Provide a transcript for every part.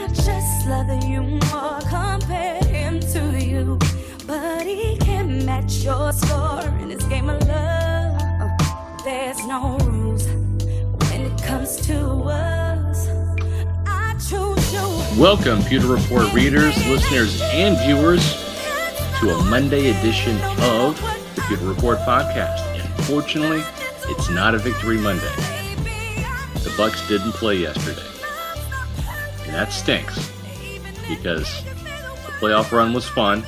I just love you more, compare him to you. But he can't match your score in this game of love. There's no rules when it comes to us. I choose you. Welcome, Pewter Report readers, listeners, and viewers, to a Monday edition of the Pewter Report podcast. Unfortunately, it's not a Victory Monday. The Bucks didn't play yesterday, and that stinks because the playoff run was fun.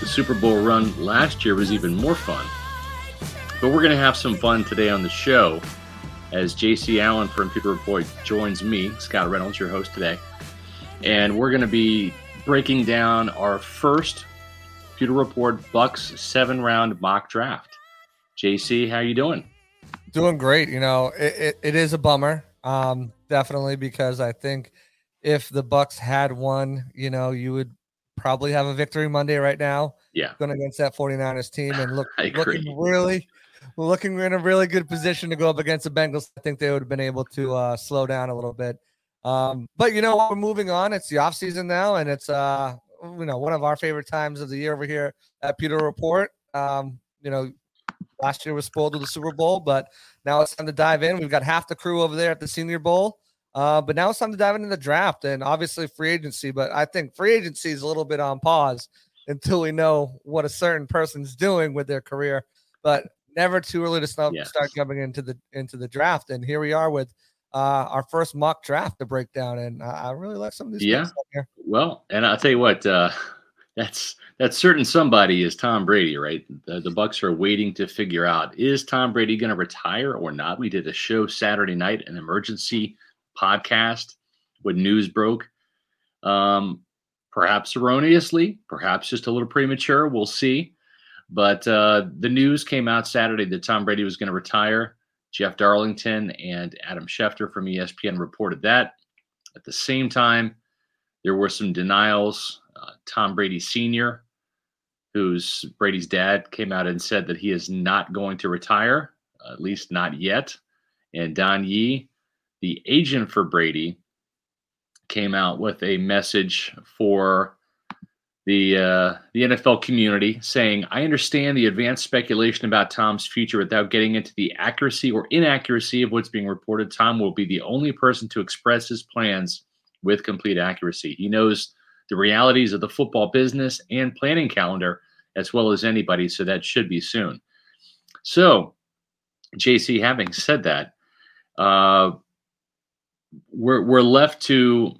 The Super Bowl run last year was even more fun. But we're going to have some fun today on the show as JC Allen from Pewter Report joins me, Scott Reynolds, your host today. And we're going to be breaking down our first Pewter Report Bucks seven round mock draft. JC, how you doing? Doing great. You know, it, it, it is a bummer, um, definitely, because I think if the Bucks had won, you know, you would probably have a victory Monday right now. Yeah. Going against that 49ers team and look looking really looking in a really good position to go up against the Bengals. I think they would have been able to uh, slow down a little bit. Um, but you know, we're moving on. It's the off season now, and it's uh, you know, one of our favorite times of the year over here at Pewter Report. Um, you know, last year was spoiled with the Super Bowl, but now it's time to dive in. We've got half the crew over there at the Senior Bowl. Uh, but now it's time to dive into the draft and obviously free agency. But I think free agency is a little bit on pause until we know what a certain person's doing with their career. But never too early to start, Yes. start jumping into the into the draft. And here we are with uh, our first mock draft to break down. And I, I really like some of these. Yeah. Well, and I'll tell you what, uh, that's that certain somebody is Tom Brady, right? The, the Bucks are waiting to figure out is Tom Brady going to retire or not. We did a show Saturday night, an emergency podcast when news broke. Um, perhaps erroneously, perhaps just a little premature. We'll see. But uh, the news came out Saturday that Tom Brady was going to retire. Jeff Darlington and Adam Schefter from ESPN reported that. At the same time, there were some denials. Uh, Tom Brady Sr., who's Brady's dad, came out and said that he is not going to retire, at least not yet. And Don Yee, the agent for Brady, came out with a message for the uh, the NFL community, saying, "I understand the advanced speculation about Tom's future without getting into the accuracy or inaccuracy of what's being reported. Tom will be the only person to express his plans with complete accuracy. He knows the realities of the football business and planning calendar as well as anybody, so that should be soon." So, JC, having said that, uh, we're we're left to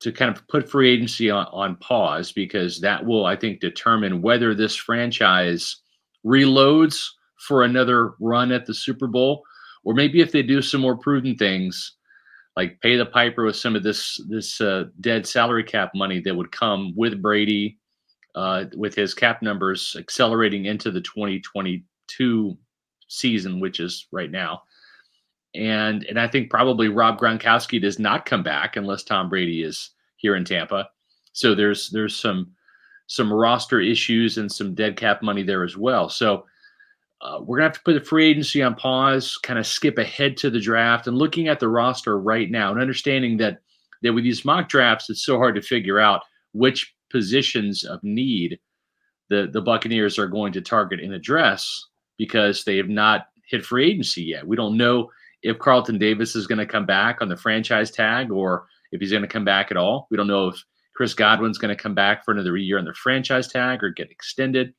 to kind of put free agency on, on pause because that will, I think, determine whether this franchise reloads for another run at the Super Bowl, or maybe if they do some more prudent things, like pay the piper with some of this this uh, dead salary cap money that would come with Brady, uh, with his cap numbers accelerating into the 2022 season, which is right now and and I think probably Rob Gronkowski does not come back unless Tom Brady is here in Tampa. So there's there's some some roster issues and some dead cap money there as well. So uh, we're gonna have to put the free agency on pause, kind of skip ahead to the draft, and looking at the roster right now and understanding that that with these mock drafts, it's so hard to figure out which positions of need the the Buccaneers are going to target and address because they have not hit free agency yet. We don't know if Carlton Davis is going to come back on the franchise tag or if he's going to come back at all. We don't know if Chris Godwin's going to come back for another year on the franchise tag or get extended,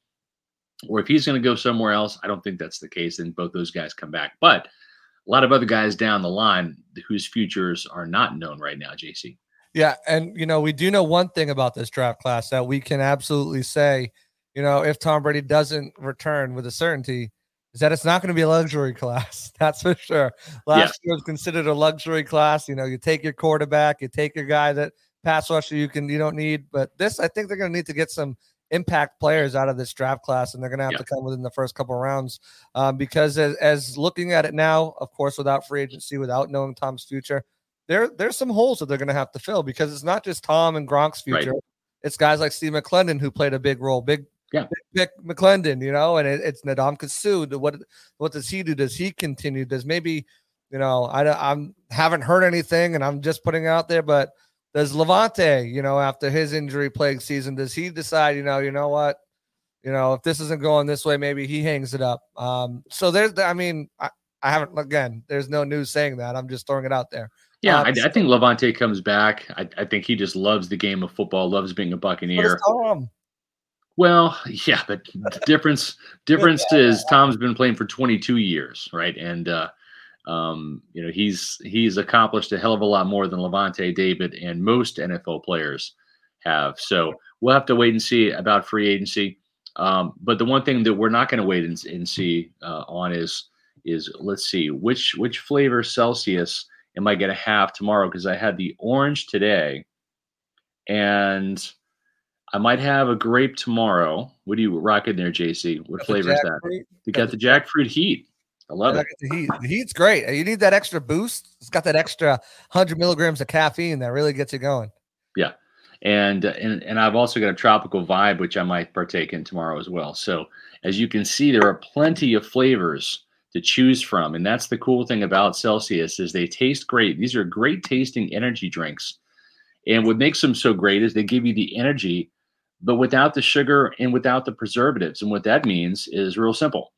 or if he's going to go somewhere else. I don't think that's the case, and both those guys come back. But a lot of other guys down the line whose futures are not known right now, JC. Yeah, and you know, we do know one thing about this draft class that we can absolutely say, you know, if Tom Brady doesn't return with a certainty, is that it's not going to be a luxury class. That's for sure. Last Yes. year was considered a luxury class. You know, you take your quarterback, you take your guy that pass rusher you can you don't need, but this I think they're going to need to get some impact players out of this draft class, and they're going to have Yeah. to come within the first couple of rounds. Um, because as, as looking at it now, of course, without free agency, without knowing Tom's future, there there's some holes that they're going to have to fill because it's not just Tom and Gronk's Right. future. It's guys like Steve McLendon who played a big role, big Yeah. big McLendon, you know, and it, it's Ndamukong Suh. What what does he do? Does he continue? Does maybe you know I I'm haven't heard anything, and I'm just putting it out there, but does Lavonte, you know, after his injury plagued season, does he decide, you know, you know what, you know, if this isn't going this way, maybe he hangs it up. Um, so there's, I mean, I, I haven't again. There's no news saying that. I'm just throwing it out there. Yeah, Um, I, I think Lavonte comes back. I, I think he just loves the game of football, loves being a Buccaneer. Well, yeah, but the difference difference is Tom's been playing for 22 years, right? And uh, um, you know he's he's accomplished a hell of a lot more than Lavonte David and most NFL players have. So we'll have to wait and see about free agency. Um, but the one thing that we're not going to wait and, and see uh, on is is let's see which which flavor Celsius am I going to have tomorrow? Because I had the orange today, and I might have a grape tomorrow. What do you rock in there, JC? What flavor is that? jackfruit. You got the jackfruit heat. I love Yeah, it. the heat. The heat's great. You need that extra boost. It's got that extra hundred milligrams of caffeine that really gets you going. Yeah. And, uh, and and I've also got a tropical vibe, which I might partake in tomorrow as well. So as you can see, there are plenty of flavors to choose from, and that's the cool thing about Celsius is they taste great. These are great tasting energy drinks, and what makes them so great is they give you the energy, but without the sugar and without the preservatives. And what that means is real simple.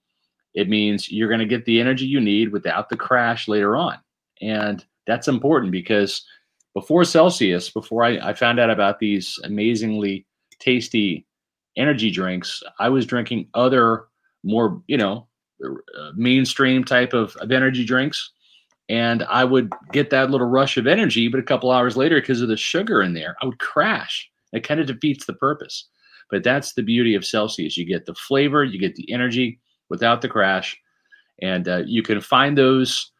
It means you're going to get the energy you need without the crash later on, and that's important because before Celsius, before I, I found out about these amazingly tasty energy drinks, I was drinking other more, you know, uh, mainstream type of, of energy drinks. And I would get that little rush of energy, but a couple hours later, because of the sugar in there, I would crash. It kind of defeats the purpose. But that's the beauty of Celsius. You get the flavor, you get the energy without the crash. And uh, you can find those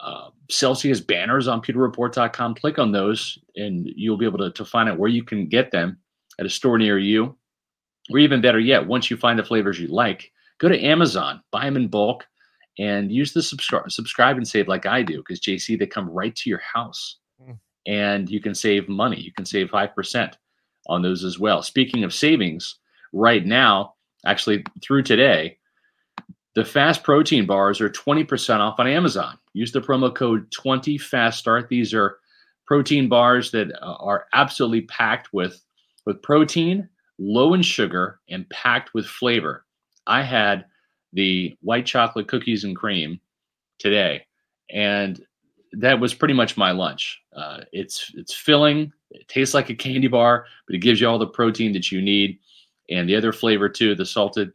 uh, Celsius banners on pewterreport.com. Click on those, and you'll be able to, to find out where you can get them at a store near you. Or even better yet, once you find the flavors you like, go to Amazon, buy them in bulk, and use the subscribe, subscribe and save like I do, because JC, they come right to your house, Mm. and you can save money. You can save five percent on those as well. Speaking of savings, right now, actually through today, the fast protein bars are 20% off on Amazon. Use the promo code 20FASTSTART. These are protein bars that uh, are absolutely packed with, with protein, low in sugar, and packed with flavor. I had the white chocolate cookies and cream today, and that was pretty much my lunch. Uh, it's it's filling. It tastes like a candy bar, but it gives you all the protein that you need. And the other flavor too, the salted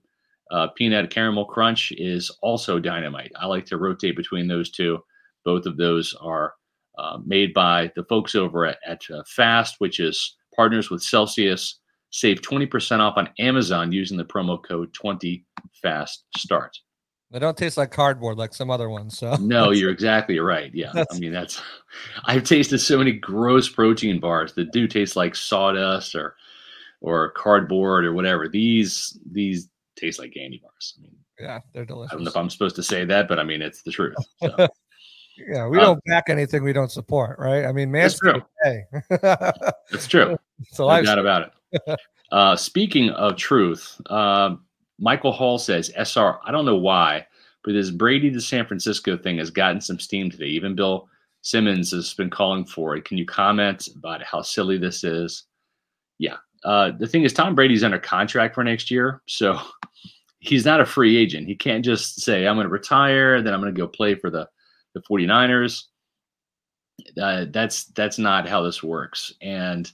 uh, peanut caramel crunch is also dynamite. I like to rotate between those two. Both of those are uh, made by the folks over at, at uh, Fast, which is partners with Celsius. Save 20% off on Amazon using the promo code 20FASTSTART. They don't taste like cardboard like some other ones. So No, you're exactly right. Yeah. I mean, that's, I've tasted so many gross protein bars that do taste like sawdust or, or cardboard or whatever. These, these taste like candy bars. I mean, yeah, they're delicious. I don't know if I'm supposed to say that, but I mean, it's the truth. So. Yeah, we Uh, don't back anything we don't support, right? I mean, That's true. Hey, That's true. so No I doubt about it. Uh, speaking of truth, uh, Michael Hall says, SR, I don't know why, but this Brady to San Francisco thing has gotten some steam today. Even Bill Simmons has been calling for it. Can you comment about how silly this is? Yeah. Uh, the thing is, Tom Brady's under contract for next year. So he's not a free agent. He can't just say, I'm going to retire, then I'm going to go play for the, the 49ers. Uh, that's that's not how this works. And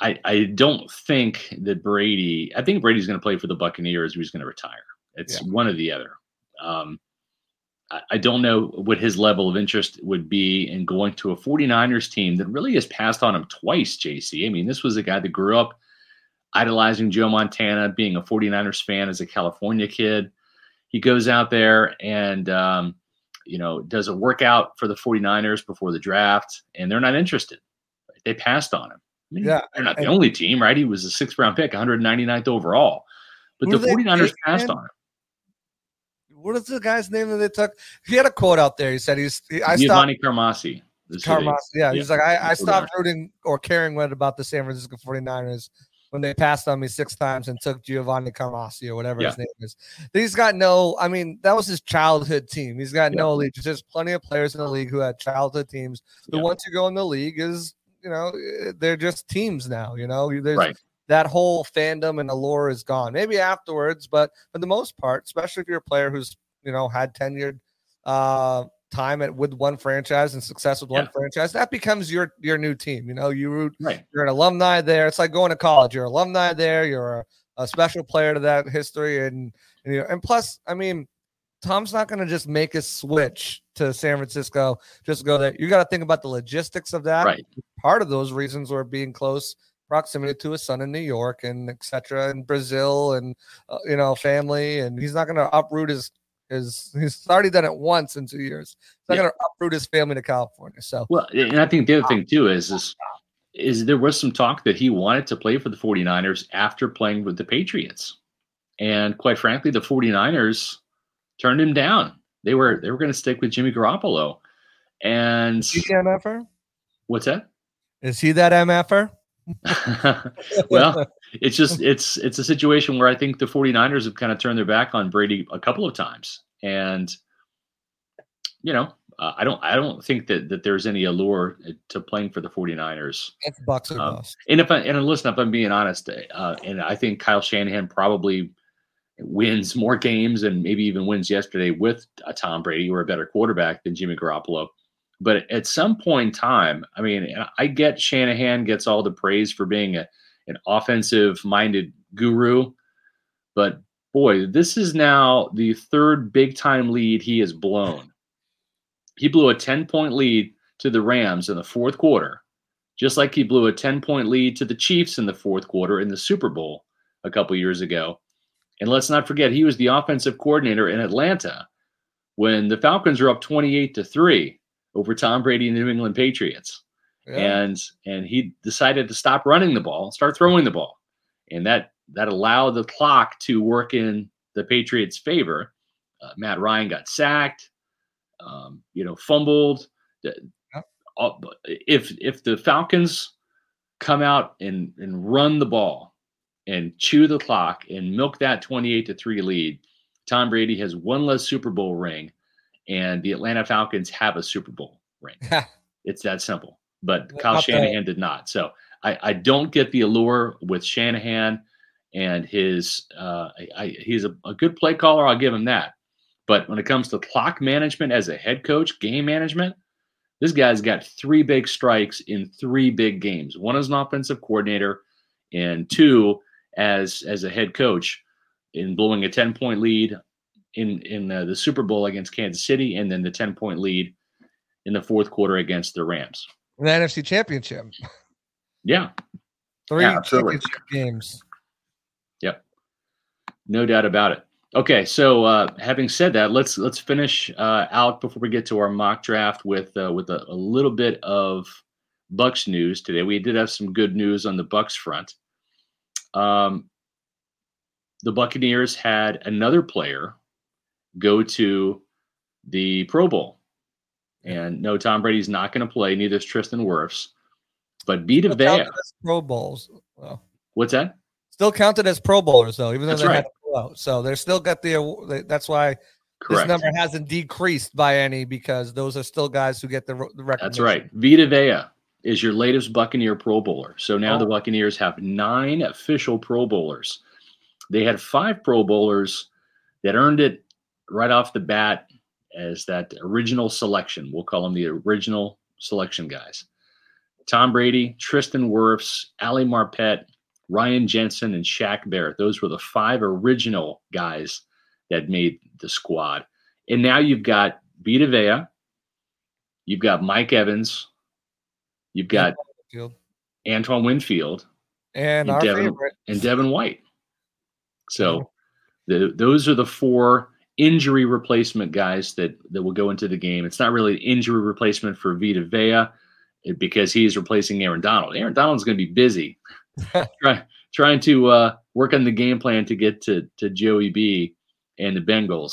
I I don't think that Brady. I think Brady's going to play for the Buccaneers. He's going to retire. It's one or the other. Um, I, I don't know what his level of interest would be in going to a 49ers team that really has passed on him twice. JC. I mean, this was a guy that grew up idolizing Joe Montana, being a 49ers fan as a California kid. He goes out there and um, you know does a workout for the 49ers before the draft, and they're not interested. They passed on him. I mean, Yeah, they're not the and- only team, right? He was a sixth round pick, 199th overall. But the 49ers passed on him. what is the guy's name that they took? He had a quote out there. He said he's he, I stopped Giovanni Carmazzi. is who they- Carmas. Yeah, yeah, he's like I, I stopped rooting or caring what about the San Francisco 49ers when they passed on me six times and took Giovanni Carmazzi or whatever his name is. He's got no, I mean, that was his childhood team. He's got no allegiance. There's plenty of players in the league who had childhood teams. The Yeah. once you go in the league is you know eh, they're just teams now. You know, there's Right. that whole fandom and allure is gone. Maybe afterwards, but for the most part, especially if you're a player who's you know had tenured uh, time at with one franchise and success with one Yeah. franchise, that becomes your your new team. You know, you root Right. you're an alumni there. It's like going to college. You're alumni there. You're a, a special player to that history, and and, you know, and plus, I mean, Tom's not going to just make a switch to San Francisco just go there. You got to think about the logistics of that. Right. Part of those reasons were being close proximity to his son in New York and etc. and Brazil and uh, you know family, and he's not going to uproot his his. He's already done it once in two years. He's not Yeah. going to uproot his family to California. So Well, and I think the other thing too is is is there was some talk that he wanted to play for the 49ers after playing with the Patriots. And quite frankly, the 49ers turned him down. They were they were going to stick with Jimmy Garoppolo. And is he the MFR? what's that? Is he that MFR? well, it's just it's it's a situation where I think the 49ers have kind of turned their back on Brady a couple of times. And you know, uh, I don't I don't think that that there's any allure to playing for the 49ers. That's Bucks or Um, bust. And if I and listen, if I'm being honest, uh, and I think Kyle Shanahan probably wins more games and maybe even wins yesterday with a Tom Brady or a better quarterback than Jimmy Garoppolo. But at some point in time, I mean, I get Shanahan gets all the praise for being a, an offensive minded guru, but boy, this is now the third big time lead he has blown. He blew a 10 point lead to the Rams in the fourth quarter just like he blew a 10 point lead to the Chiefs in the fourth quarter in the Super Bowl a couple years ago. And let's not forget, he was the offensive coordinator in Atlanta when the Falcons were up 28 to 3 over Tom Brady and the New England Patriots. Yeah. And and he decided to stop running the ball start throwing the ball. And that that allowed the clock to work in the Patriots' favor. Uh, Matt Ryan got sacked, um, you know, fumbled. All- if if the Falcons come out and and run the ball and chew the clock and milk that 28 to 3 lead, Tom Brady has one less Super Bowl ring and the Atlanta Falcons have a Super Bowl ring. it's that simple. But Kyle. Shanahan did not. So I, I don't get the allure with Shanahan and his uh I, I, he's a, a good play caller, I'll give him that. But when it comes to clock management as a head coach, game management, this guy's got three big strikes in three big games. One as an offensive coordinator, and two as as a head coach in blowing a 10 point lead in in uh, the Super Bowl against Kansas City and then the 10 point lead in the fourth quarter against the Rams. In the NFC Championship. Yeah, Three Yeah, championship games. Yep. No doubt about it. Okay, so uh, having said that, let's let's finish uh, out before we get to our mock draft with uh, with a, a little bit of Bucks news today. We did have some good news on the Bucks front. Um, the Buccaneers had another player go to the Pro Bowl, and no, Tom Brady's not going to play. Neither is Tristan Wirfs, but Vita Vea. Pro Bowls. Well, What's that? still counted as Pro Bowlers though, even though That's they right. had to pull out. So they're still got the. That's why Correct. this number hasn't decreased by any because those are still guys who get the, the recognition. That's right. Vita Vea is your latest Buccaneer Pro Bowler. So now the Oh. Buccaneers have nine official Pro Bowlers. They had five Pro Bowlers that earned it right off the bat as that original selection. We'll call them the original selection guys. Tom Brady, Tristan Wirfs, Ali Marpet, Ryan Jensen, and Shaq Barrett. Those were the five original guys that made the squad. And now you've got Vita Vea, you've got Mike Evans, you've got Field. Antoine Winfield, And And our Devin- favorite. and Devin White. So the, those are the four injury replacement guys that, that will go into the game. It's not really an injury replacement for Vita Vea because he's replacing Aaron Donald. Aaron Donald's going to be busy try, trying to uh, work on the game plan to get to, to Joey B and the Bengals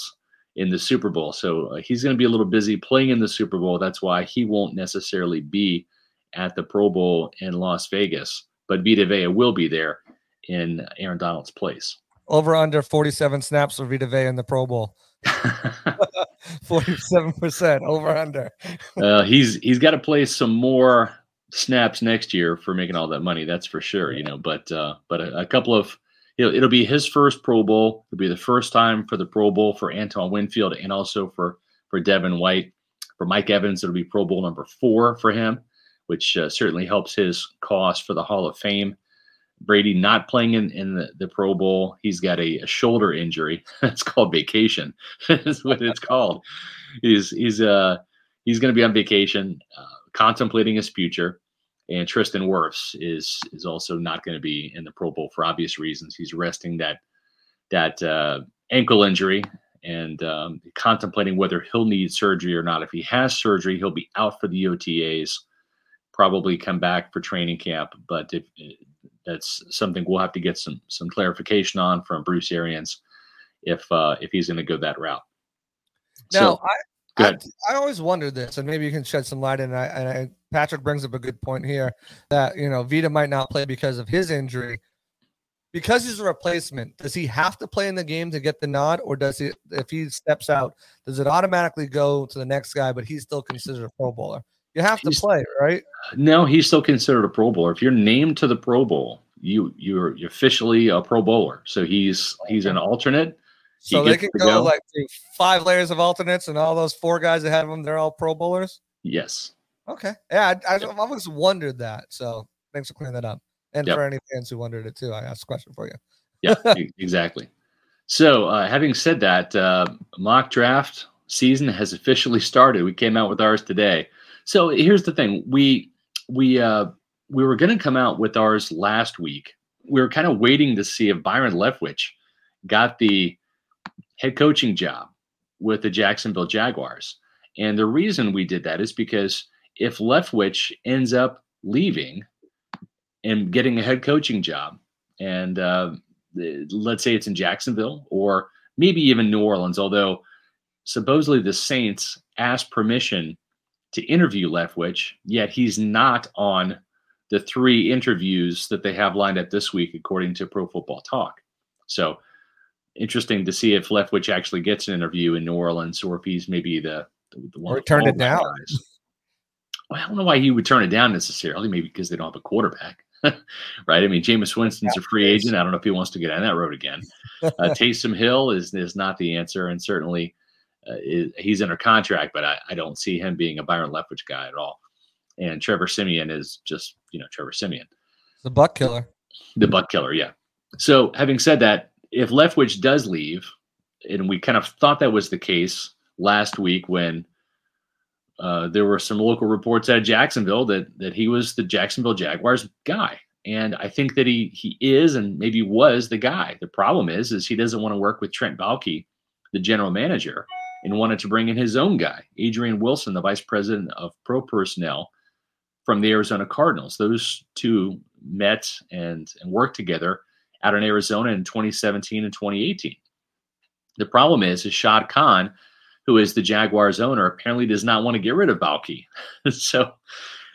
in the Super Bowl. So uh, he's going to be a little busy playing in the Super Bowl. That's why he won't necessarily be at the Pro Bowl in Las Vegas. But Vita Vea will be there in Aaron Donald's place. Over under 47 snaps for Vita Vea in the Pro Bowl. 47% over under. uh, he's he's got to play some more snaps next year for making all that money. That's for sure. You know, but uh, but a, a couple of it'll, it'll be his first Pro Bowl. It'll be the first time for the Pro Bowl for Antoine Winfield and also for for Devin White. For Mike Evans, it'll be Pro Bowl number four for him, which uh, certainly helps his cause for the Hall of Fame. Brady not playing in, in the, the Pro Bowl. He's got a, a shoulder injury. it's called vacation. That's what it's called. He's he's uh he's going to be on vacation, uh, contemplating his future. And Tristan Wirfs is is also not going to be in the Pro Bowl for obvious reasons. He's resting that that uh, ankle injury and um, contemplating whether he'll need surgery or not. If he has surgery, he'll be out for the OTAs. Probably come back for training camp, but if that's something we'll have to get some some clarification on from Bruce Arians if uh, if he's going to go that route. Now, so, I, I, I always wondered this, and maybe you can shed some light. And I, and I, Patrick brings up a good point here that you know Vita might not play because of his injury. Because he's a replacement, does he have to play in the game to get the nod, or does he, if he steps out, does it automatically go to the next guy, but he's still considered a Pro Bowler? You have to he's, play, right? No, he's still considered a Pro Bowler. If you're named to the Pro Bowl, you you're officially a Pro Bowler. So he's he's an alternate. So they can go, go, like five layers of alternates, and all those four guys ahead of them, they're all Pro Bowlers. Yes. Okay. Yeah, I, I, yep. I've always wondered that. So thanks for clearing that up. And yep. for any fans who wondered it too, I asked a question for you. yeah, exactly. So, uh, having said that, uh, mock draft season has officially started. We came out with ours today. So here's the thing: we we uh, we were going to come out with ours last week. We were kind of waiting to see if Byron Leftwich got the head coaching job with the Jacksonville Jaguars. And the reason we did that is because if Leftwich ends up leaving and getting a head coaching job, and uh, let's say it's in Jacksonville or maybe even New Orleans, although supposedly the Saints asked permission to interview Leftwich, yet he's not on the three interviews that they have lined up this week, according to Pro Football Talk. So interesting to see if Leftwich actually gets an interview in New Orleans or if he's maybe the, the, the one or turned it down. Well, I don't know why he would turn it down necessarily. Maybe because they don't have a quarterback, right? I mean, Jameis Winston's yeah, a free agent. I don't know if he wants to get on that road again. Uh, Taysom Hill is is not the answer, and certainly uh, he's under contract, but I, I, don't see him being a Byron Leftwich guy at all. And Trevor Siemian is just, you know, Trevor Siemian. The buck killer. The buck killer, yeah. So having said that, if Leftwich does leave, and we kind of thought that was the case last week when uh, there were some local reports out of Jacksonville that that he was the Jacksonville Jaguars guy, and I think that he he is and maybe was the guy. The problem is, is he doesn't want to work with Trent Baalke, the general manager, and wanted to bring in his own guy, Adrian Wilson, the vice president of pro personnel from the Arizona Cardinals. Those two met and, and worked together out in Arizona in 2017 and 2018. The problem is, is Shad Khan, who is the Jaguars owner, apparently does not want to get rid of Baalke. so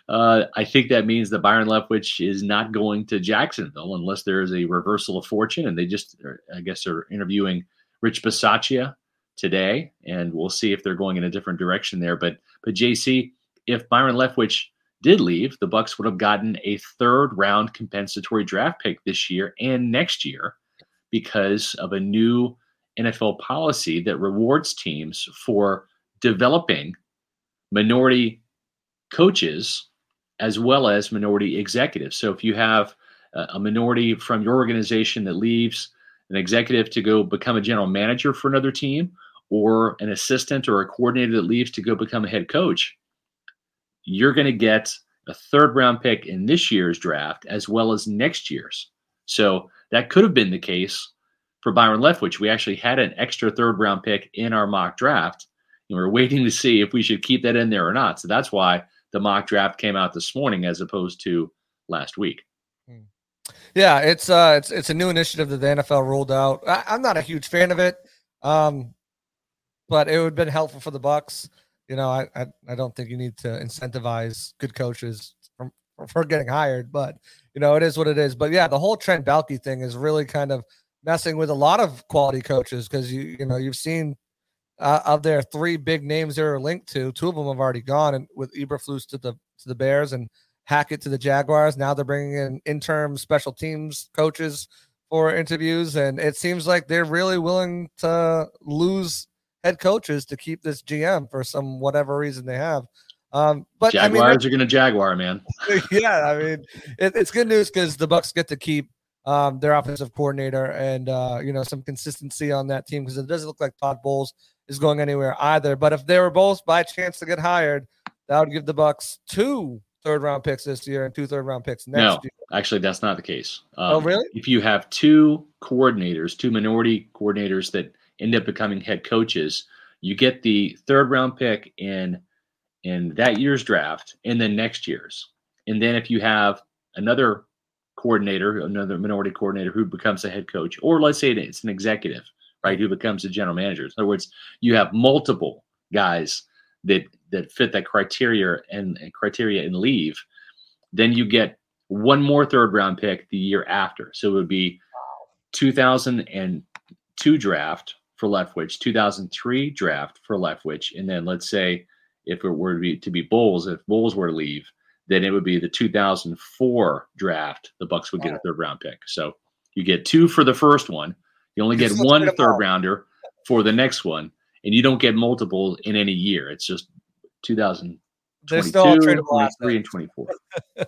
uh, I think that means that Byron Leftwich is not going to Jacksonville unless there is a reversal of fortune. And they just, I guess, are interviewing Rich Bisaccia today, and we'll see if they're going in a different direction there. But but JC, if Byron Leftwich did leave, the Bucks would have gotten a third round compensatory draft pick this year and next year because of a new NFL policy that rewards teams for developing minority coaches as well as minority executives. So if you have a minority from your organization that leaves an executive to go become a general manager for another team or an assistant or a coordinator that leaves to go become a head coach, you're going to get a third round pick in this year's draft as well as next year's. So that could have been the case for Byron Leftwich. We actually had an extra third round pick in our mock draft, and we are waiting to see if we should keep that in there or not. So that's why the mock draft came out this morning as opposed to last week. Hmm. Yeah, it's uh, it's it's a new initiative that the NFL rolled out. I, am not a huge fan of it. Um, but it would have been helpful for the Bucks. You know, I, I, I don't think you need to incentivize good coaches from for getting hired, but you know, it is what it is. But yeah, the whole Trent Baalke thing is really kind of messing with a lot of quality coaches because you you know you've seen uh, of their three big names they're linked to, two of them have already gone, and with Eberflus to the to the Bears and Hackett to the Jaguars. Now they're bringing in interim special teams coaches for interviews, and it seems like they're really willing to lose head coaches to keep this GM for some whatever reason they have. Um, but Jaguars I mean, are going to Jaguar, man. yeah, I mean, it, it's good news because the Bucks get to keep um, their offensive coordinator and uh, you know some consistency on that team because it doesn't look like Todd Bowles is going anywhere either. But if they were both by chance to get hired, that would give the Bucks two third round picks this year and two third round picks next year. no, year. actually, that's not the case. Oh, Um, really? If you have two coordinators, two minority coordinators that end up becoming head coaches, you get the third round pick in in that year's draft and then next year's. And then if you have another coordinator, another minority coordinator who becomes a head coach, or let's say it's an executive, right, who becomes a general manager. In other words, you have multiple guys that that fit that criteria and, and criteria and leave, then you get one more third round pick the year after. So it would be 2002 draft for Leftwich, 2003 draft for Leftwich, and then let's say if it were to be to be Bowles, if Bowles were to leave, then it would be the 2004 draft. The Bucks would get a third round pick. So you get two for the first one. You only get one third let's one get 'em third all. rounder for the next one, and you don't get multiple in any year. It's just 2022, They're still all tradable 23, and assets 24.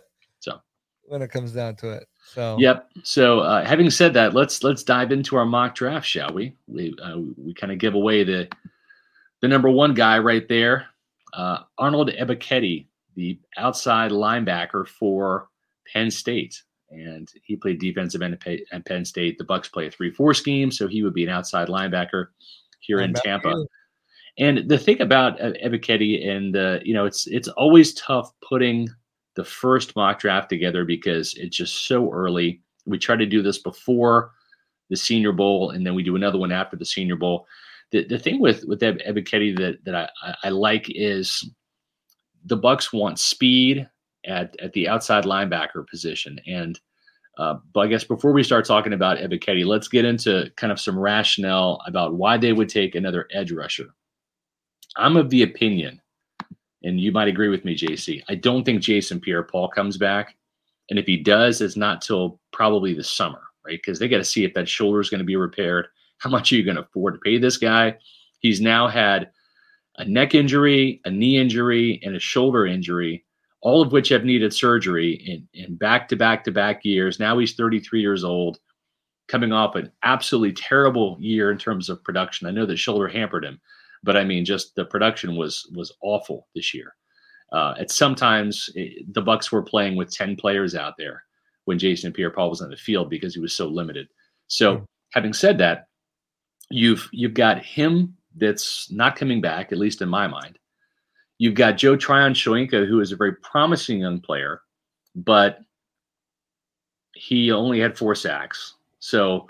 when it comes down to it. So Yep. So, uh, having said that, let's let's dive into our mock draft, shall we? We uh, we kind of give away the the number one guy right there, uh, Arnold Ebiketie, the outside linebacker for Penn State, and he played defensive end at Penn State. The Bucks play a three-four scheme, so he would be an outside linebacker here in. Tampa. And the thing about uh, Ebiketie, and you know, it's it's always tough putting the first mock draft together because it's just so early. We try to do this before the Senior Bowl, and then we do another one after the Senior Bowl. The the thing with with Eb- that that I, I- like is the Bucks want speed at at the outside linebacker position, and uh, but I guess before we start talking about Ebiketie, let's get into kind of some rationale about why they would take another edge rusher. I'm of the opinion, and you might agree with me, JC. I don't think Jason Pierre-Paul comes back, and if he does, it's not till probably the summer, right? Because they got to see if that shoulder is going to be repaired. How much are you going to afford to pay this guy? He's now had a neck injury, a knee injury, and a shoulder injury, all of which have needed surgery in, in back to back to back years. Now he's 33 years old, coming off an absolutely terrible year in terms of production. I know the shoulder hampered him, but I mean, just the production was was awful this year. Uh, at sometimes eh, the Bucks were playing with 10 players out there when Jason Pierre-Paul was on the field because he was so limited. So, Mm. having said that, you've you've got him that's not coming back, at least in my mind. You've got Joe Tryon-Shoyinka, who is a very promising young player, but he only had four sacks. So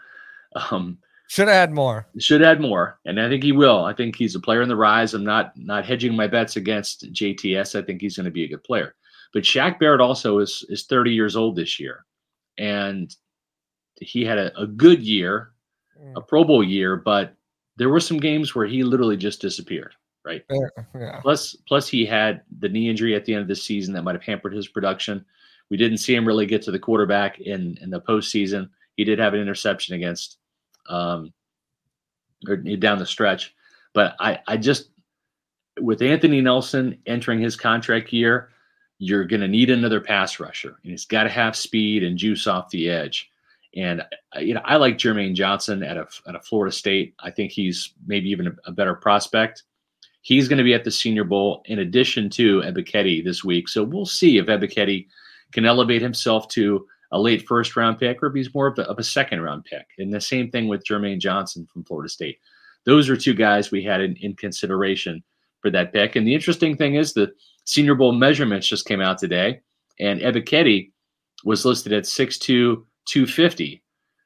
um, should had more. should add more, and I think he will. I think he's a player in the rise. I'm not not hedging my bets against JTS. I think he's going to be a good player. But Shaq Barrett also is is 30 years old this year, and he had a, a good year, a mm. Pro Bowl year, but there were some games where he literally just disappeared. Right. Yeah, yeah. Plus, plus he had the knee injury at the end of the season that might have hampered his production. We didn't see him really get to the quarterback in in the postseason. He did have an interception against, um, or down the stretch, but I I just with Anthony Nelson entering his contract year, you're going to need another pass rusher, and he's got to have speed and juice off the edge. And you know, I like Jermaine Johnson at a at a Florida State. I think he's maybe even a, a better prospect. He's going to be at the Senior Bowl in addition to Ebiketie this week. So we'll see if Ebiketie can elevate himself to a late first round pick or if he's more of a, of a second round pick. And the same thing with Jermaine Johnson from Florida State. Those are two guys we had in, in consideration for that pick. And the interesting thing is the Senior Bowl measurements just came out today, and Ebiketie was listed at 6'2, 250,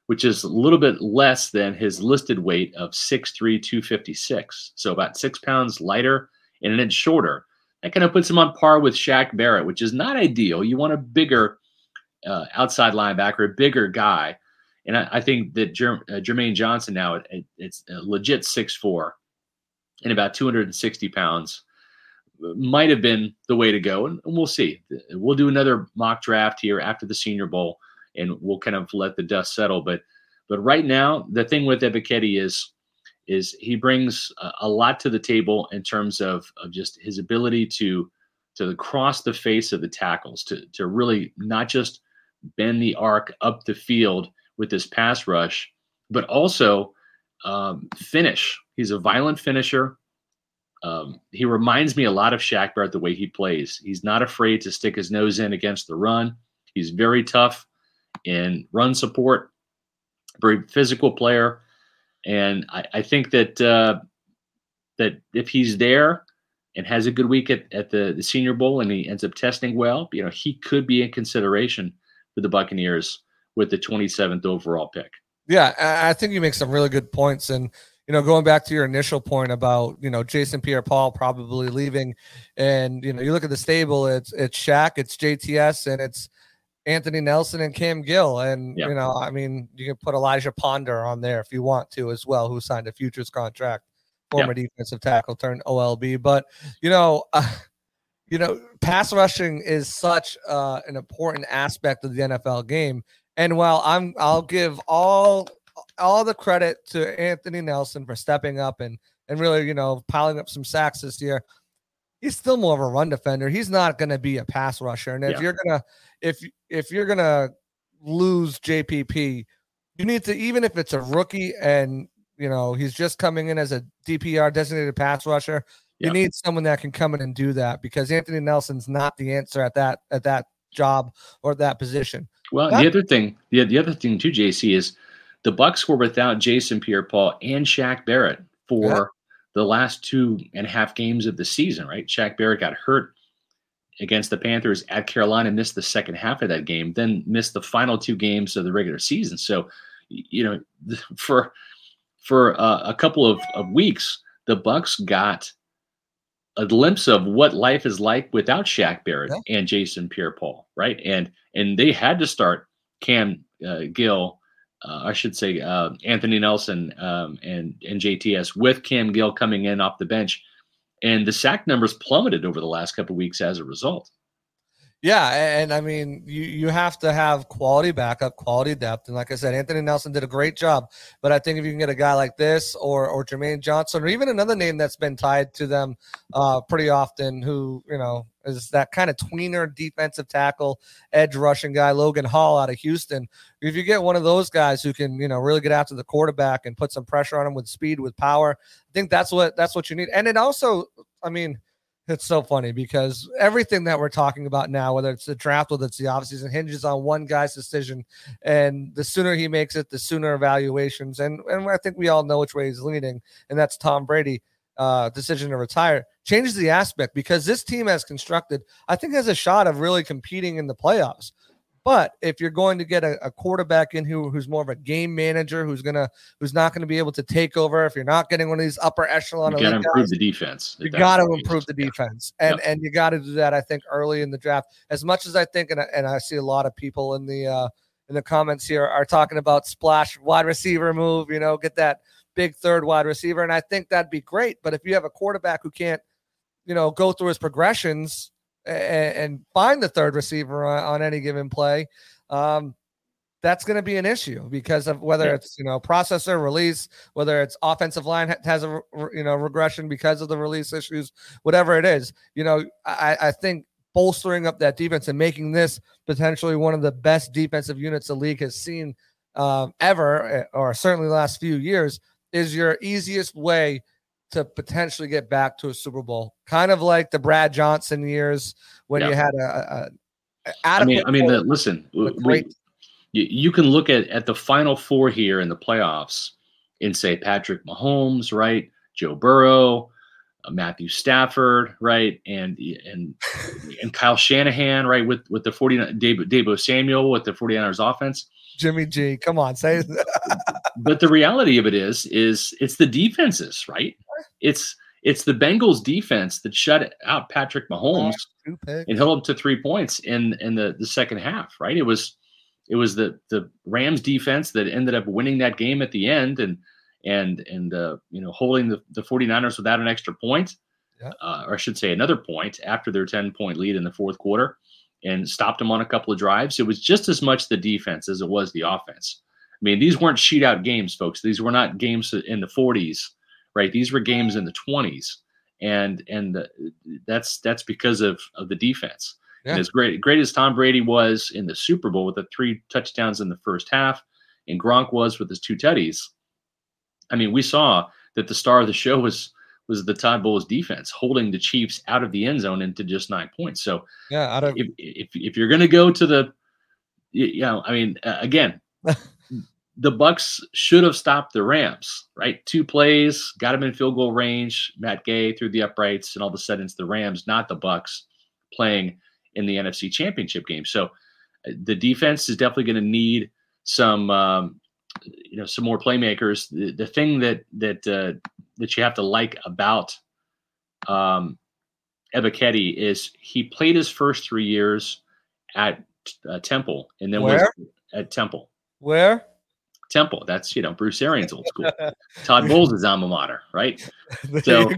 which is a little bit less than his listed weight of 6'3, 256. So about six pounds lighter and an inch shorter. That kind of puts him on par with Shaq Barrett, which is not ideal. You want a bigger uh, outside linebacker, a bigger guy. And I, I think that Jer- uh, Jermaine Johnson now, it, it's a legit 6'4 and about 260 pounds. might have been the way to go, and we'll see. We'll do another mock draft here after the Senior Bowl, and we'll kind of let the dust settle. But but right now, the thing with Ebiketie is is he brings a, a lot to the table in terms of of just his ability to to cross the face of the tackles, to to really not just bend the arc up the field with this pass rush, but also um, finish. He's a violent finisher. Um, he reminds me a lot of Shaq Barrett the way he plays. He's not afraid to stick his nose in against the run. He's very tough in run support, very physical player, and I, I think that uh, that if he's there and has a good week at, at the, the Senior Bowl and he ends up testing well, you know, he could be in consideration for the Buccaneers with the 27th overall pick. Yeah, I think you make some really good points. And, you know, going back to your initial point about, you know, Jason Pierre Paul probably leaving. And, you know, you look at the stable, it's it's Shaq, it's JTS, and it's Anthony Nelson and Cam Gill. And, yep. you know, I mean, you can put Elijah Ponder on there if you want to as well, who signed a futures contract, former yep. defensive tackle turned OLB. But, you know, uh, you know, pass rushing is such uh, an important aspect of the NFL game. And while I'm, I'll give all all the credit to Anthony Nelson for stepping up and and really, you know, piling up some sacks this year. He's still more of a run defender. He's not going to be a pass rusher. And if yeah. you're gonna, if if you're gonna lose JPP, you need to even if it's a rookie and you know he's just coming in as a DPR designated pass rusher. You need someone that can come in and do that because Anthony Nelson's not the answer at that at that job or that position. Well, that, the other thing, the, the other thing too, JC, is the Bucks were without Jason Pierre-Paul and Shaq Barrett for yeah. the last two and a half games of the season. Right, Shaq Barrett got hurt against the Panthers at Carolina, missed the second half of that game, then missed the final two games of the regular season. So, you know, for for uh, a couple of, of weeks, the Bucks got a glimpse of what life is like without Shaq Barrett yeah. and Jason Pierre-Paul, right? And and they had to start Cam uh, Gill, uh, I should say uh, Anthony Nelson um, and and JTS with Cam Gill coming in off the bench, and the sack numbers plummeted over the last couple weeks as a result. Yeah, and I mean, you you have to have quality backup, quality depth, and like I said, Anthony Nelson did a great job. But I think if you can get a guy like this, or or Jermaine Johnson, or even another name that's been tied to them uh, pretty often, who you know is that kind of tweener defensive tackle, edge rushing guy, Logan Hall out of Houston. If you get one of those guys who can you know really get after the quarterback and put some pressure on him with speed, with power, I think that's what that's what you need. And it also, I mean it's so funny because everything that we're talking about now, whether it's the draft, whether it's the offseason, hinges on one guy's decision. And the sooner he makes it, the sooner evaluations. And, and I think we all know which way he's leaning, and that's Tom Brady uh, decision to retire changes the aspect because this team has constructed, I think, has a shot of really competing in the playoffs. But if you're going to get a, a, quarterback in who who's more of a game manager, who's gonna who's not going to be able to take over, if you're not getting one of these upper echelon, you got to improve the defense. You got to improve the defense, yeah. and yeah. and you got to do that. I think early in the draft, as much as I think, and I, and I see a lot of people in the uh, in the comments here are talking about splash wide receiver move. You know, get that big third wide receiver, and I think that'd be great. But if you have a quarterback who can't, you know, go through his progressions and, and find the third receiver on, on any given play, um, that's going to be an issue because of whether yeah. it's you know processor release, whether it's offensive line has a you know regression because of the release issues, whatever it is. You know, I, I think bolstering up that defense and making this potentially one of the best defensive units the league has seen um, ever, eh, or certainly the last few years, is your easiest way to potentially get back to a Super Bowl, kind of like the Brad Johnson years when you had a, a, a I mean, I mean, the, listen, we, you, you can look at at the Final Four here in the playoffs and say Patrick Mahomes, right? Joe Burrow, uh, Matthew Stafford, right? And and and Kyle Shanahan, right? With with the 49 Deebo, Samuel with the 49ers offense. Jimmy G, come on, say but the reality of it is, is it's the defenses, right? It's it's the Bengals defense that shut out Patrick Mahomes and held him to three points in in the the second half, right? It was it was the the Rams defense that ended up winning that game at the end and and and uh, you know holding the, the 49ers without an extra point. Yeah. uh, or I should say, another point after their 10 point lead in the fourth quarter and stopped them on a couple of drives. It was just as much the defense as it was the offense. I mean, these weren't shootout games, folks. These were not games in the 40s, right? These were games in the 20s, and and the, that's that's because of of the defense. Yeah. And as great great as Tom Brady was in the Super Bowl with the three touchdowns in the first half, and Gronk was with his two teddies. I mean, we saw that the star of the show was was the Todd Bowles defense holding the Chiefs out of the end zone into just nine points. So Yeah, out of if if, if you're going to go to the, you you know, I mean, uh, again, the Bucks should have stopped the Rams. Right, two plays, got them in field goal range. Matt Gay through the uprights, and all of a sudden it's the Rams, not the Bucks, playing in the NFC Championship game. So uh, the defense is definitely going to need some, um, you know, some more playmakers. The, the thing that that uh, that you have to like about um, Ebiketie is he played his first three years at uh, Temple, and then Where? was at Temple. where? Temple. That's you know Bruce Arians' old school. Todd Bowles is alma mater, right? So.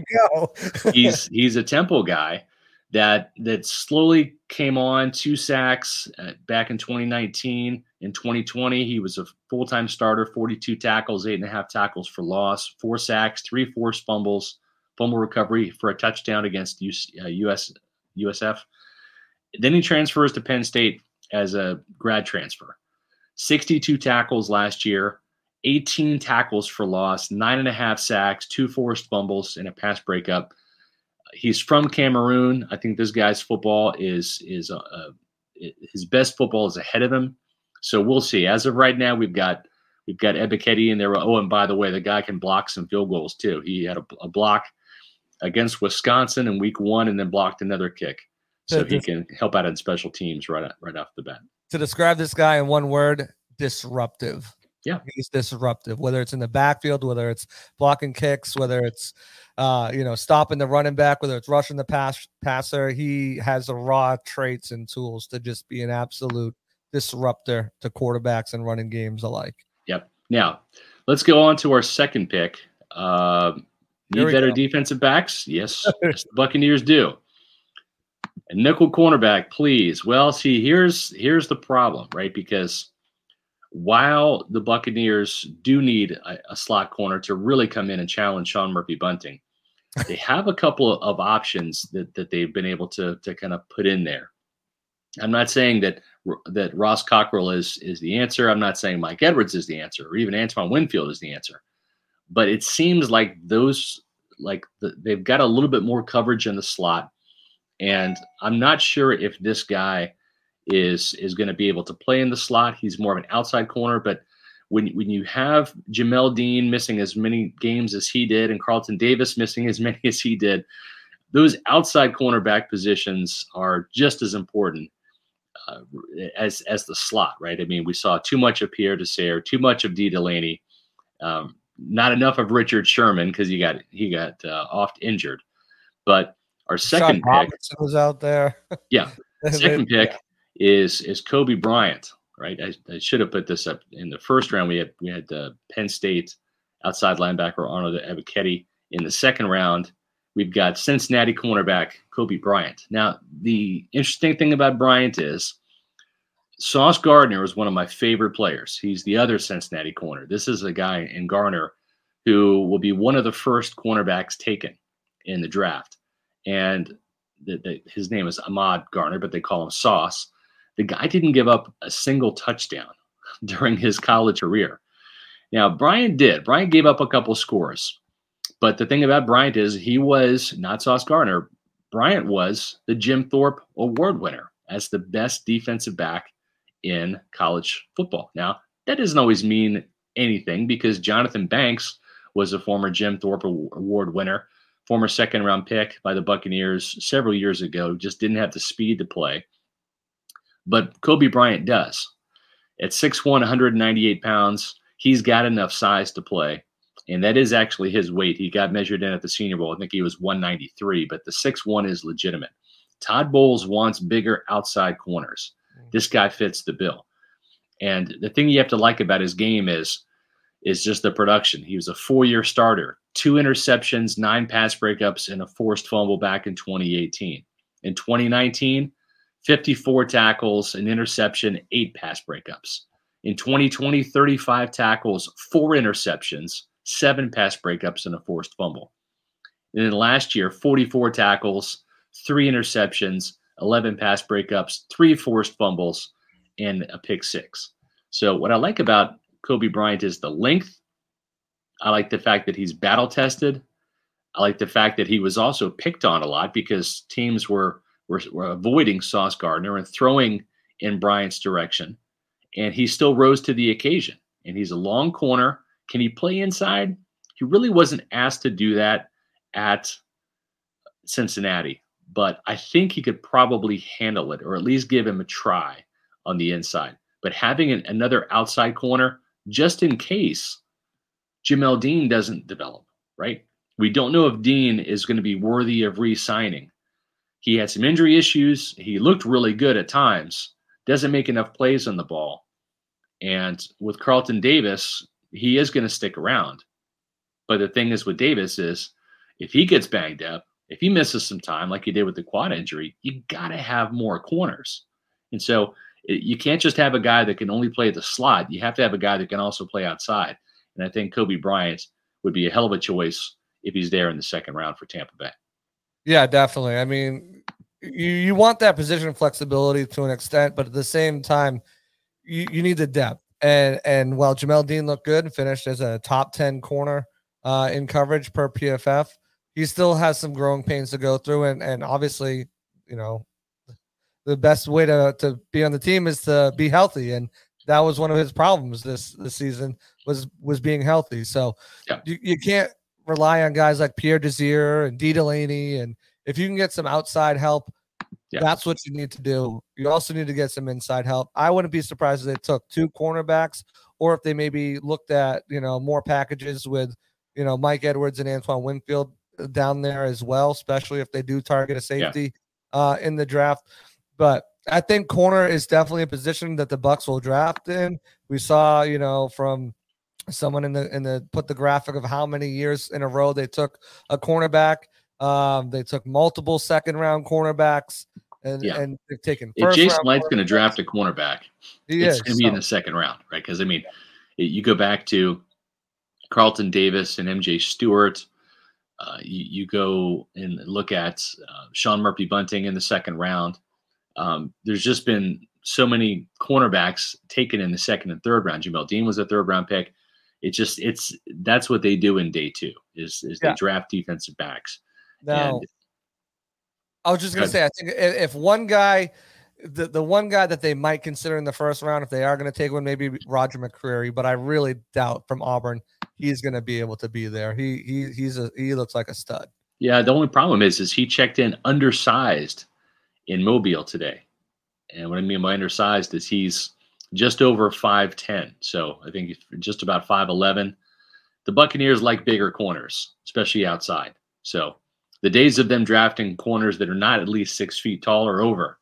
He's he's a Temple guy that that slowly came on two sacks uh, back in 2019. In 2020, he was a full time starter, 42 tackles, eight and a half tackles for loss, four sacks, three forced fumbles, fumble recovery for a touchdown against US, uh, US USF. Then he transfers to Penn State as a grad transfer. 62 tackles last year, 18 tackles for loss, nine and a half sacks, two forced fumbles, and a pass breakup. He's from Cameroon. I think this guy's football is is uh, uh, his best football is ahead of him. So we'll see. As of right now, we've got we've got Ebiketie in there. Oh, and by the way, the guy can block some field goals too. He had a, a block against Wisconsin in Week One, and then blocked another kick. So So he can help out in special teams right right off the bat. To describe this guy in one word, disruptive. Yeah. He's disruptive, whether it's in the backfield, whether it's blocking kicks, whether it's uh, you know, stopping the running back, whether it's rushing the pass passer. He has the raw traits and tools to just be an absolute disruptor to quarterbacks and running games alike. Yep. Now, let's go on to our second pick. Uh, need better go. defensive backs? Yes, yes, the Buccaneers do. Nickel cornerback, please. Well, see, here's here's the problem, right? Because while the Buccaneers do need a, a slot corner to really come in and challenge Sean Murphy Bunting, they have a couple of options that, that they've been able to to kind of put in there. I'm not saying that that Ross Cockrell is is the answer. I'm not saying Mike Edwards is the answer, or even Antoine Winfield is the answer. But it seems like those like the, they've got a little bit more coverage in the slot, and I'm not sure if this guy is is going to be able to play in the slot. He's more of an outside corner, but when when you have Jamel Dean missing as many games as he did, and Carlton Davis missing as many as he did, those outside cornerback positions are just as important uh, as as the slot, right? I mean, we saw too much of Pierre Desir, too much of Dee Delaney, um, not enough of Richard Sherman because he got he got uh, oft injured. But our second Sean pick, Robinson was out there. Yeah. second pick is is Coby Bryant, right? I, I should have put this up in the first round. We had we had uh, Penn State outside linebacker Arnold Ebiketie. In the second round, we've got Cincinnati cornerback Coby Bryant. Now, the interesting thing about Bryant is Sauce Gardner is one of my favorite players. He's the other Cincinnati corner. This is a guy in Gardner who will be one of the first cornerbacks taken in the draft. And the, the, his name is Ahmad Gardner, but they call him Sauce. The guy didn't give up a single touchdown during his college career. Now, Bryant did. Bryant gave up a couple scores. But the thing about Bryant is he was not Sauce Gardner. Bryant was the Jim Thorpe Award winner as the best defensive back in college football. Now, that doesn't always mean anything because Johnthan Banks was a former Jim Thorpe Award winner, former second round pick by the Buccaneers several years ago, just didn't have the speed to play. But Coby Bryant does. At 6'1, 198 pounds, he's got enough size to play. And that is actually his weight. He got measured in at the Senior Bowl. I think he was 193, but the 6'1 is legitimate. Todd Bowles wants bigger outside corners. This guy fits the bill. And the thing you have to like about his game is is just the production. He was a four-year starter two interceptions, nine pass breakups, and a forced fumble back in 2018. In 2019, 54 tackles, an interception, eight pass breakups. In 2020, 35 tackles, four interceptions, seven pass breakups, and a forced fumble. And then last year, 44 tackles, three interceptions, 11 pass breakups, three forced fumbles, and a pick six. So, what I like about Coby Bryant is the length. I like the fact that he's battle tested. I like the fact that he was also picked on a lot because teams were were, were avoiding Sauce Gardner and throwing in Bryant's direction. And he still rose to the occasion. And he's a long corner. Can he play inside? He really wasn't asked to do that at Cincinnati, but I think he could probably handle it or at least give him a try on the inside. But having an, another outside corner, just in case Jamel Dean doesn't develop, right? We don't know if Dean is going to be worthy of re signing. He had some injury issues. He looked really good at times, doesn't make enough plays on the ball. And with Carlton Davis, he is going to stick around. But the thing is with Davis is if he gets banged up, if he misses some time like he did with the quad injury, you got to have more corners. And so it, you can't just have a guy that can only play the slot. You have to have a guy that can also play outside. And I think Coby Bryant would be a hell of a choice if he's there in the second round for Tampa Bay. Yeah, definitely. I mean, you, you want that position flexibility to an extent, but at the same time, you, you need the depth. And and while Jamel Dean looked good and finished as a top 10 corner uh, in coverage per PFF, he still has some growing pains to go through. And and obviously, you know, the best way to, to be on the team is to be healthy. And that was one of his problems this this season was was being healthy. So yeah. you, you can't rely on guys like Pierre Desir and Dee Delaney. And if you can get some outside help, yeah. that's what you need to do. You also need to get some inside help. I wouldn't be surprised if they took two cornerbacks or if they maybe looked at, you know, more packages with, you know, Mike Edwards and Antoine Winfield down there as well, especially if they do target a safety yeah. uh, in the draft. But I think corner is definitely a position that the Bucks will draft in. We saw, you know, from someone in the in the put the graphic of how many years in a row they took a cornerback. Um, they took multiple second round cornerbacks, and yeah. and they've taken. If Jason Licht's going to draft a cornerback, he it's going to be in the second round, right? Because I mean, it, you go back to Carlton Davis and MJ Stewart. Uh, you, you, go and look at uh, Sean Murphy Bunting in the second round. Um, there's just been so many cornerbacks taken in the second and third round. Jamel Dean was a third round pick it just it's that's what they do in day two is is yeah. they draft defensive backs. Now, and, I was just gonna say, I think if one guy, the the one guy that they might consider in the first round, if they are gonna take one, maybe Roger McCreary, but I really doubt from Auburn he's gonna be able to be there. He he he's a he looks like a stud. Yeah, the only problem is is he checked in undersized in Mobile today. And what I mean by undersized is he's just over 5'10. So I think just about 5'11. The Buccaneers like bigger corners, especially outside. So the days of them drafting corners that are not at least six feet tall are over.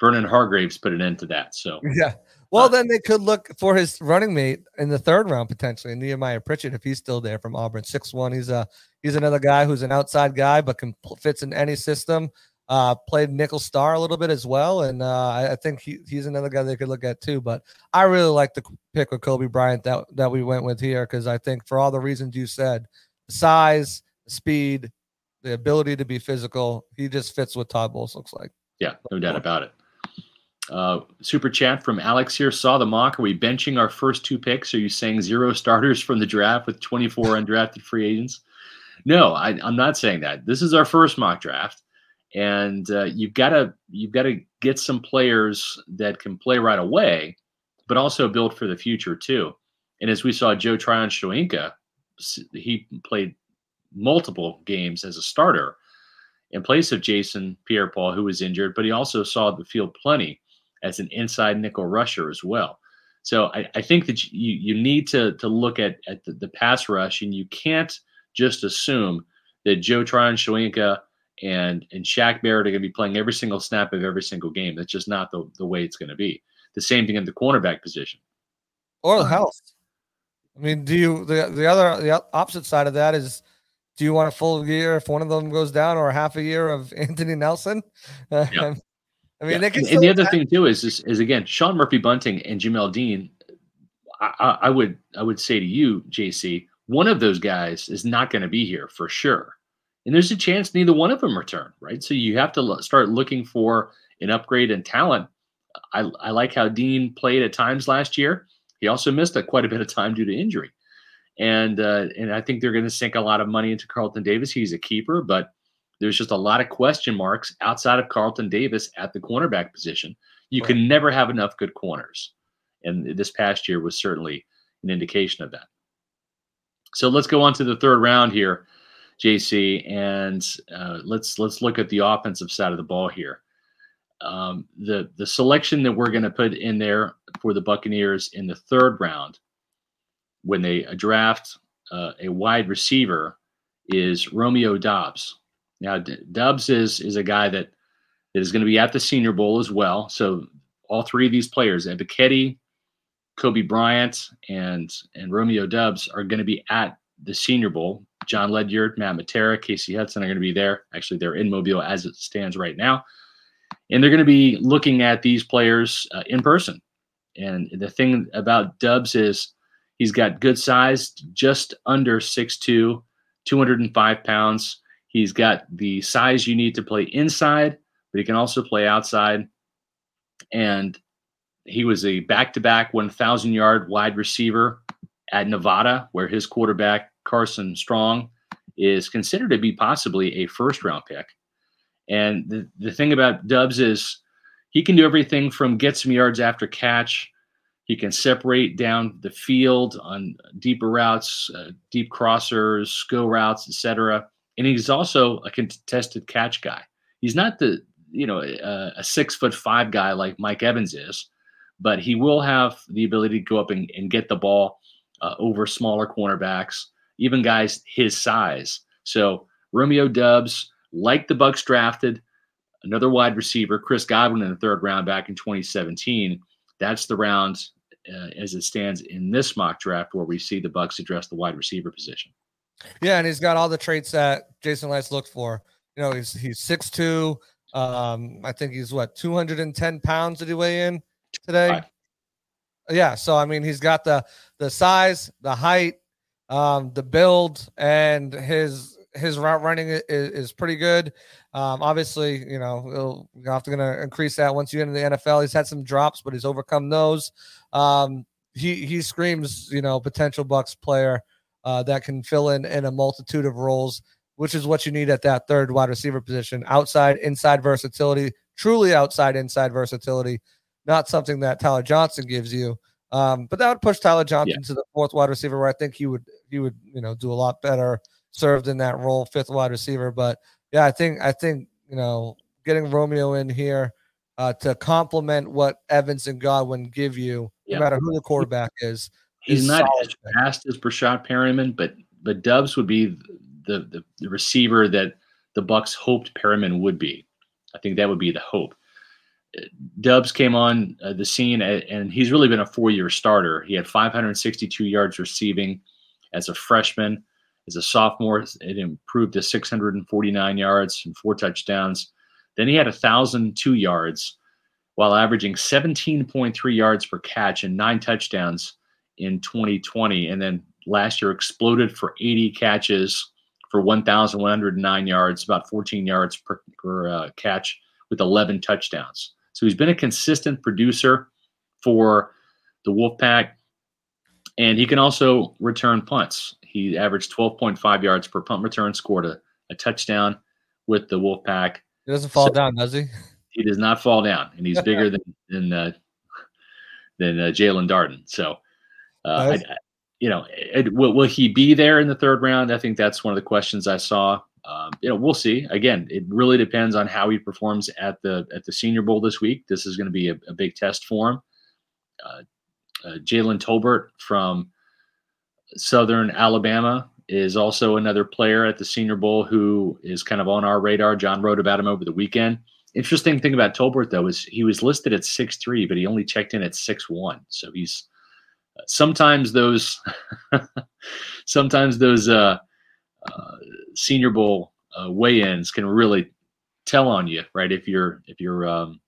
Vernon Hargreaves put an end to that. So yeah. Well, uh, then they could look for his running mate in the third round potentially, Nehemiah Pritchett, if he's still there from Auburn. Six one. He's a he's another guy who's an outside guy, but can fits in any system. Uh, played nickel star a little bit as well, and uh, I, think he, he's another guy they could look at too. But I really like the pick with Coby Bryant that that we went with here because I think for all the reasons you said, size, speed, the ability to be physical, he just fits what Todd Bowles looks like. Yeah, no doubt about it. Uh, super chat from Alex here. Saw the mock. Are we benching our first two picks? Are you saying zero starters from the draft with 24 undrafted free agents? No, I, I'm not saying that. This is our first mock draft and uh, you've got to you've got to get some players that can play right away, but also build for the future too. And as we saw, Joe Tryon-Shoyinka, he played multiple games as a starter in place of Jason Pierre-Paul, who was injured, but he also saw the field plenty as an inside nickel rusher as well. So I, I think that you you need to to look at at the, the pass rush, and you can't just assume that Joe Tryon-Shoyinka and and Shaq Barrett are going to be playing every single snap of every single game. That's just not the, the way it's going to be. The same thing in the cornerback position. Or the health. I mean, do you the the other the opposite side of that is do you want a full year if one of them goes down or half a year of Anthony Nelson? Yeah. I mean, Yeah. they can and, and the still other thing too is, is is again Sean Murphy Bunting and Jamel Dean. I, I, I would I would say to you, JC, one of those guys is not going to be here for sure, and there's a chance neither one of them return, right? So you have to start looking for an upgrade in talent. I, I like how Dean played at times last year. He also missed a, quite a bit of time due to injury, and uh, and I think they're going to sink a lot of money into Carlton Davis. He's a keeper, but there's just a lot of question marks outside of Carlton Davis at the cornerback position. You can never have enough good corners. And this past year was certainly an indication of that. So let's go on to the third round here, JC, and uh, let's let's look at the offensive side of the ball here. Um, the the selection that we're going to put in there for the Buccaneers in the third round, when they draft uh, a wide receiver, is Romeo Doubs. Now, D- Doubs is is a guy that that is going to be at the Senior Bowl as well. So all three of these players, Ebiketie, Coby Bryant, and and Romeo Doubs, are going to be at the Senior Bowl. John Ledyard, Matt Matera, Casey Hudson are going to be there. Actually, they're in Mobile as it stands right now, and they're going to be looking at these players uh, in person. And the thing about Doubs is he's got good size, just under 6'2", 205 pounds. He's got the size you need to play inside, but he can also play outside. And he was a back-to-back 1,000 yard wide receiver at Nevada, where his quarterback Carson Strong is considered to be possibly a first-round pick. And the, the thing about Doubs is he can do everything from get some yards after catch. He can separate down the field on deeper routes, uh, deep crossers, go routes, etc. And he's also a contested catch guy. He's not the you know a, a six foot five guy like Mike Evans is, but he will have the ability to go up and, and get the ball uh, over smaller cornerbacks, even guys his size. So Romeo Doubs, like the Bucks drafted, another wide receiver, Chris Godwin in the third round back in 2017. That's the round uh, as it stands in this mock draft where we see the Bucks address the wide receiver position. Yeah, and he's got all the traits that Jason Licht's looked for. You know, he's he's six two. Um, I think he's what 210 pounds did he weigh in today? Yeah, so I mean he's got the the size, the height, um, the build, and his his route running is, is pretty good. Um, obviously, you know, he'll, have to gonna increase that once you get into the NFL. He's had some drops, but he's overcome those. Um, he he screams, you know, potential Bucks player uh, that can fill in in a multitude of roles, which is what you need at that third wide receiver position. Outside, inside versatility, truly outside, inside versatility, not something that Tyler Johnson gives you. Um, but that would push Tyler Johnson to the fourth wide receiver, where I think he would he would you know do a lot better served in that role, fifth wide receiver. But yeah, I think I think you know getting Romeo in here uh, to complement what Evans and Godwin give you, Yeah. no matter who the quarterback is. He's is not as fast as Breshad Perriman, but but Doubs would be the, the the receiver that the Bucks hoped Perriman would be. I think that would be the hope. Doubs came on uh, the scene, and he's really been a four-year starter. He had 562 yards receiving as a freshman. As a sophomore, it improved to 649 yards and four touchdowns. Then he had 1,002 yards while averaging 17.3 yards per catch and nine touchdowns in 2020. And then last year exploded for 80 catches for 1,109 yards, about 14 yards per, per uh, catch with 11 touchdowns. So he's been a consistent producer for the Wolfpack. And he can also return punts. He averaged 12.5 yards per punt return, scored a, a touchdown with the Wolfpack. He doesn't fall So- down, does he? He does not fall down, and he's bigger than than uh, than uh, Jaelon Darden. So, uh, Nice. I, I- you know, it, will, will he be there in the third round? I think that's one of the questions I saw. Um, you know, we'll see. Again, it really depends on how he performs at the at the Senior Bowl this week. This is going to be a, a big test for him. Uh, uh, Jalen Tolbert from Southern Alabama is also another player at the Senior Bowl who is kind of on our radar. John wrote about him over the weekend. Interesting thing about Tolbert though is he was listed at 6'3", but he only checked in at 6'1". So he's sometimes those sometimes those uh, uh, Senior Bowl uh, weigh-ins can really tell on you, right? If you're if you're um,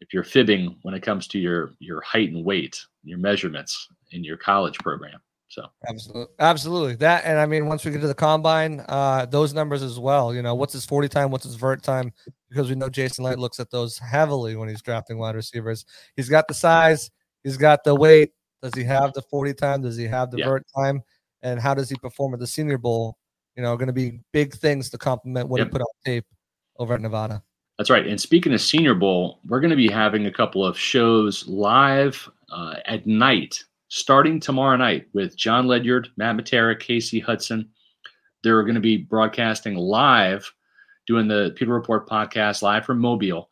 if you're fibbing when it comes to your your height and weight, your measurements in your college program. So absolutely, absolutely that. And I mean, once we get to the combine, uh, those numbers as well. You know, what's his forty time? What's his vert time? Because we know Jason Licht looks at those heavily when he's drafting wide receivers. He's got the size. He's got the weight. Does he have the forty time? Does he have the yeah. vert time? And how does he perform at the Senior Bowl? You know, going to be big things to complement what yep. he put on tape over at Nevada. That's right. And speaking of Senior Bowl, we're going to be having a couple of shows live uh, at night, starting tomorrow night with John Ledyard, Matt Matera, Casey Hudson. They're going to be broadcasting live, doing the Pewter Report podcast live from Mobile.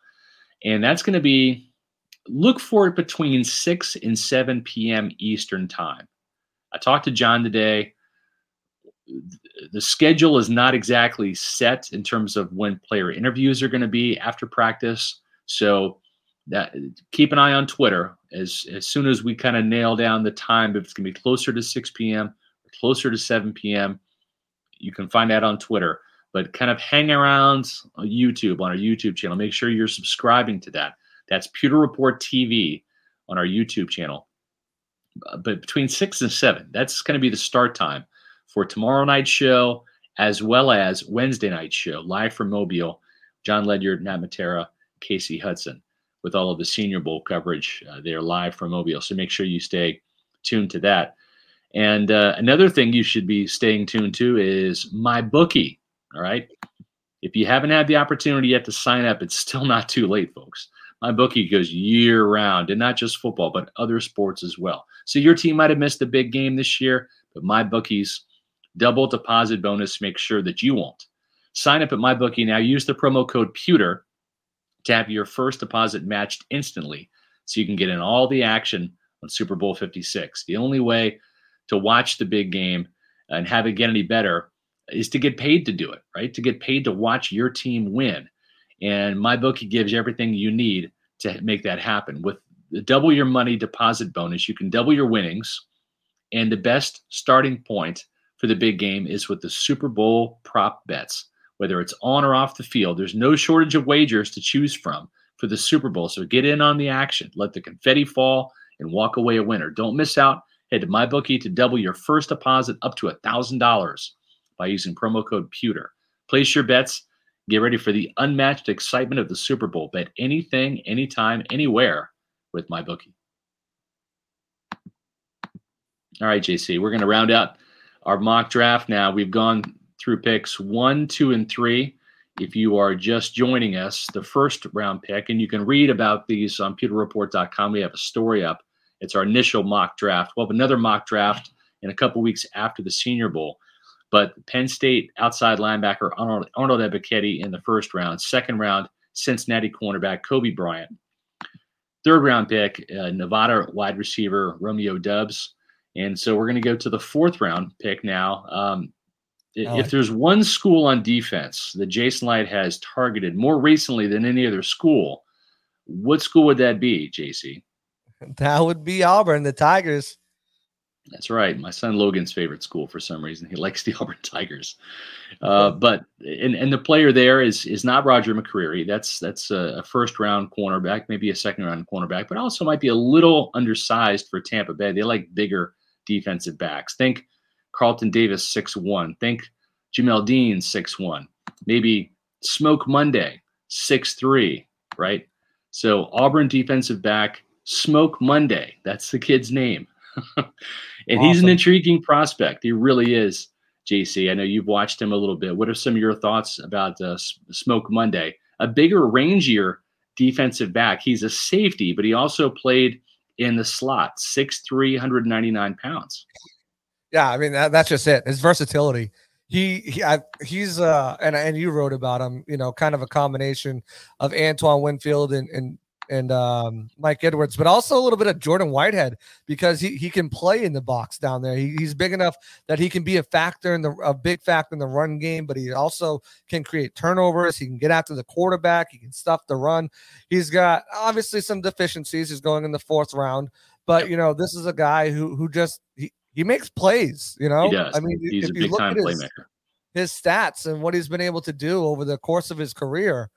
And that's going to be, look for it between 6 and 7 p.m. Eastern Time. I talked to John today the schedule is not exactly set in terms of when player interviews are going to be after practice. So that keep an eye on Twitter as as soon as we kind of nail down the time. If it's going to be closer to 6 p.m. or closer to 7 p.m., you can find that on Twitter. But kind of hang around on YouTube on our YouTube channel. Make sure you're subscribing to that. That's Pewter Report TV on our YouTube channel. But between six and seven, that's going to be the start time for tomorrow night's show as well as Wednesday night show live from Mobile. John Ledyard, Nat Matera, Casey Hudson with all of the Senior Bowl coverage. Uh, they are live from Mobile, so make sure you stay tuned to that. And uh, another thing you should be staying tuned to is MyBookie. All right. If you haven't had the opportunity yet to sign up, it's still not too late, folks. MyBookie goes year round, and not just football, but other sports as well. So your team might have missed a big game this year, but my bookies double deposit bonus make sure that you won't. Sign up at MyBookie now. Use the promo code PEWTER to have your first deposit matched instantly so you can get in all the action on Super Bowl 56. The only way to watch the big game and have it get any better is to get paid to do it, right? To get paid to watch your team win. And MyBookie gives you everything you need to make that happen. With the double your money deposit bonus, you can double your winnings. And the best starting point for the big game is with the Super Bowl prop bets. Whether it's on or off the field, there's no shortage of wagers to choose from for the Super Bowl. So get in on the action. Let the confetti fall and walk away a winner. Don't miss out. Head to MyBookie to double your first deposit up to $1,000 by using promo code PEWTER. Place your bets. Get ready for the unmatched excitement of the Super Bowl. Bet anything, anytime, anywhere with MyBookie. All right, JC, we're going to round out our mock draft now. We've gone through picks one, two, and three. If you are just joining us, the first round pick, and you can read about these on pewterreport.com. We have a story up. It's our initial mock draft. We'll have another mock draft in a couple weeks after the Senior Bowl. But Penn State outside linebacker Arnold, Arnold Ebiketie in the first round. Second round, Cincinnati cornerback Coby Bryant. Third round pick, uh, Nevada wide receiver Romeo Doubs. And so we're going to go to the fourth round pick now. Um, if there's one school on defense that Jason Licht has targeted more recently than any other school, what school would that be, JC? That would be Auburn, the Tigers. That's right. My son Logan's favorite school for some reason. He likes the Auburn Tigers. Uh, but and, and the player there is is not Roger McCreary. That's that's a, a, first round cornerback, maybe a second round cornerback, but also might be a little undersized for Tampa Bay. They like bigger defensive backs. Think Carlton Davis, six one. Think Jamel Dean, six one. Maybe Smoke Monday, six three. Right. So Auburn defensive back, Smoke Monday. That's the kid's name. and awesome. he's an intriguing prospect. He really is. JC, I know you've watched him a little bit. What are some of your thoughts about uh, Smoke Monday? A bigger, rangier defensive back. He's a safety, but he also played in the slot, six three hundred ninety nine pounds. Yeah, I mean that, that's just it. His versatility. He, he I, he's uh and and you wrote about him. You know, kind of a combination of Antoine Winfield and and and um, Mike Edwards, but also a little bit of Jordan Whitehead because he, he can play in the box down there. He, he's big enough that he can be a factor in the a big factor in the run game, but he also can create turnovers. He can get after the quarterback. He can stuff the run. He's got obviously some deficiencies. He's going in the fourth round, But you know, this is a guy who who just he, he makes plays. You know. I mean, He's if a you big look time at his, his stats and what he's been able to do over the course of his career,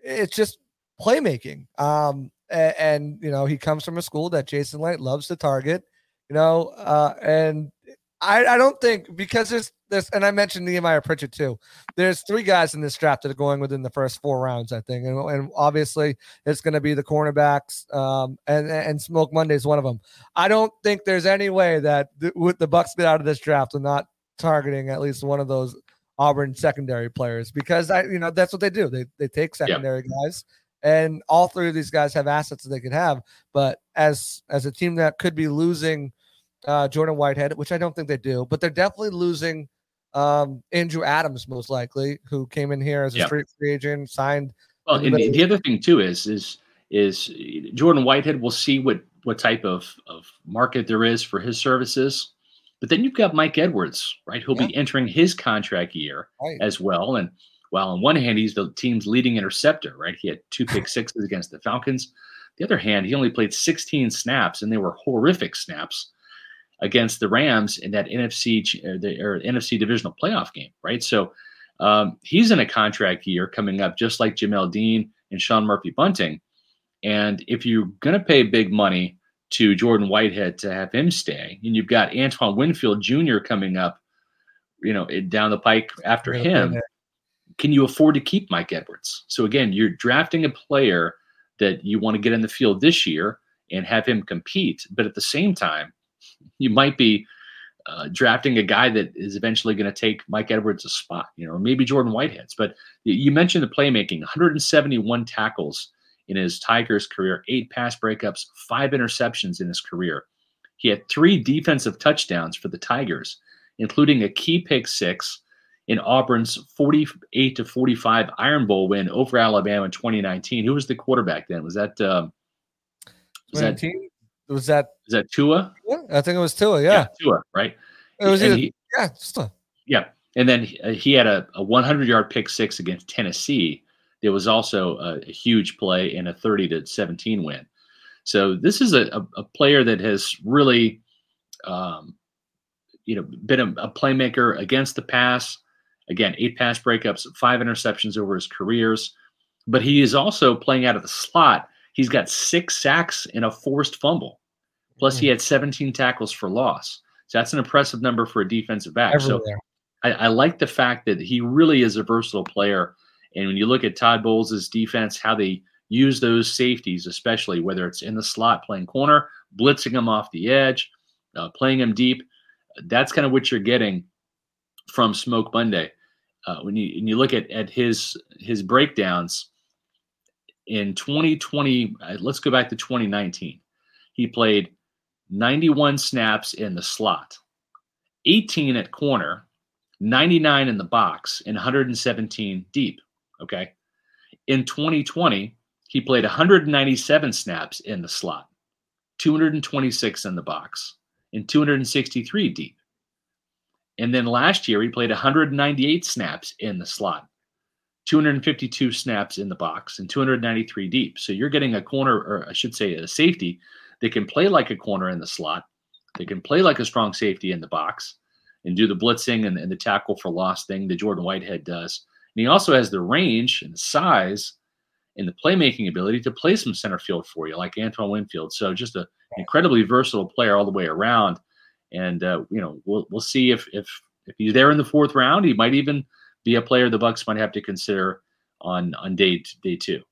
it's just playmaking. Um, a- and, you know, he comes from a school that Jason Licht loves to target, you know, uh, and I, I don't think because there's this, and I mentioned Nehemiah Pritchett too. There's three guys in this draft that are going within the first four rounds, I think, and, and obviously it's going to be the cornerbacks, um, and and Smoke Monday is one of them. I don't think there's any way that th- with the Bucks get out of this draft, they're not targeting at least one of those Auburn secondary players because I, you know, that's what they do. They they take secondary guys, and all three of these guys have assets that they could have. But as as a team that could be losing uh, Jordan Whitehead, which I don't think they do, but they're definitely losing um, Andrew Adams most likely, who came in here as a Yeah. free, agent, signed. Well, and Everybody- the other thing too is is is Jordan Whitehead. We'll see what what type of of market there is for his services. But then you've got Mike Edwards, right? Who'll be entering his contract year Right. as well. And while on one hand he's the team's leading interceptor, right? He had two pick sixes against the Falcons. The other hand, he only played 16 snaps, and they were horrific snaps against the Rams in that NFC or the or NFC divisional playoff game, right? So um, he's in a contract year coming up, just like Jamel Dean and Sean Murphy Bunting. And if you're going to pay big money to Jordan Whitehead to have him stay, and you've got Antoine Winfield Jr. coming up, you know, down the pike after him. Can you afford to keep Mike Edwards? So again, you're drafting a player that you want to get in the field this year and have him compete, but at the same time, you might be uh, drafting a guy that is eventually going to take Mike Edwards' a spot, you know, or maybe Jordan Whitehead's. But you mentioned the playmaking 171 tackles in his Tigers career, eight pass breakups, five interceptions in his career. He had three defensive touchdowns for the Tigers, including a key pick six in Auburn's 48 to 45 Iron Bowl win over Alabama in 2019. Who was the quarterback then? Was that um, was that 19? Was that Tua? Yeah, I think it was Tua. Yeah, Tua, right? it was. Either, he- yeah, a, Yeah, and then he, uh, he had a, a 100 yard pick six against Tennessee. There was also a, a huge play in a 30 to 17 win. So this is a, a, a player that has really, um, you know, been a, a playmaker against the pass. Again, eight pass breakups, five interceptions over his careers. But he is also playing out of the slot. He's got six sacks and a forced fumble. Plus, he had 17 tackles for loss. So that's an impressive number for a defensive back. So. I, I like the fact that he really is a versatile player. And when you look at Todd Bowles' defense, how they use those safeties, especially whether it's in the slot playing corner, blitzing them off the edge, uh, playing them deep, that's kind of what you're getting from Smoke Monday. Uh, when you when you look at at his his breakdowns in 2020, uh, let's go back to 2019. He played 91 snaps in the slot, 18 at corner, 99 in the box, and 117 deep. Okay. In 2020, he played 197 snaps in the slot, 226 in the box, and 263 deep. And then last year, he played 198 snaps in the slot, 252 snaps in the box, and 293 deep. So you're getting a corner, or I should say, a safety that can play like a corner in the slot, they can play like a strong safety in the box, and do the blitzing and, and the tackle for loss thing that Jordan Whitehead does. And he also has the range and size and the playmaking ability to play some center field for you, like Antoine Winfield. So just an incredibly versatile player all the way around. And uh, you know, we'll we'll see if if if he's there in the fourth round, he might even be a player the Bucks might have to consider on on day day two.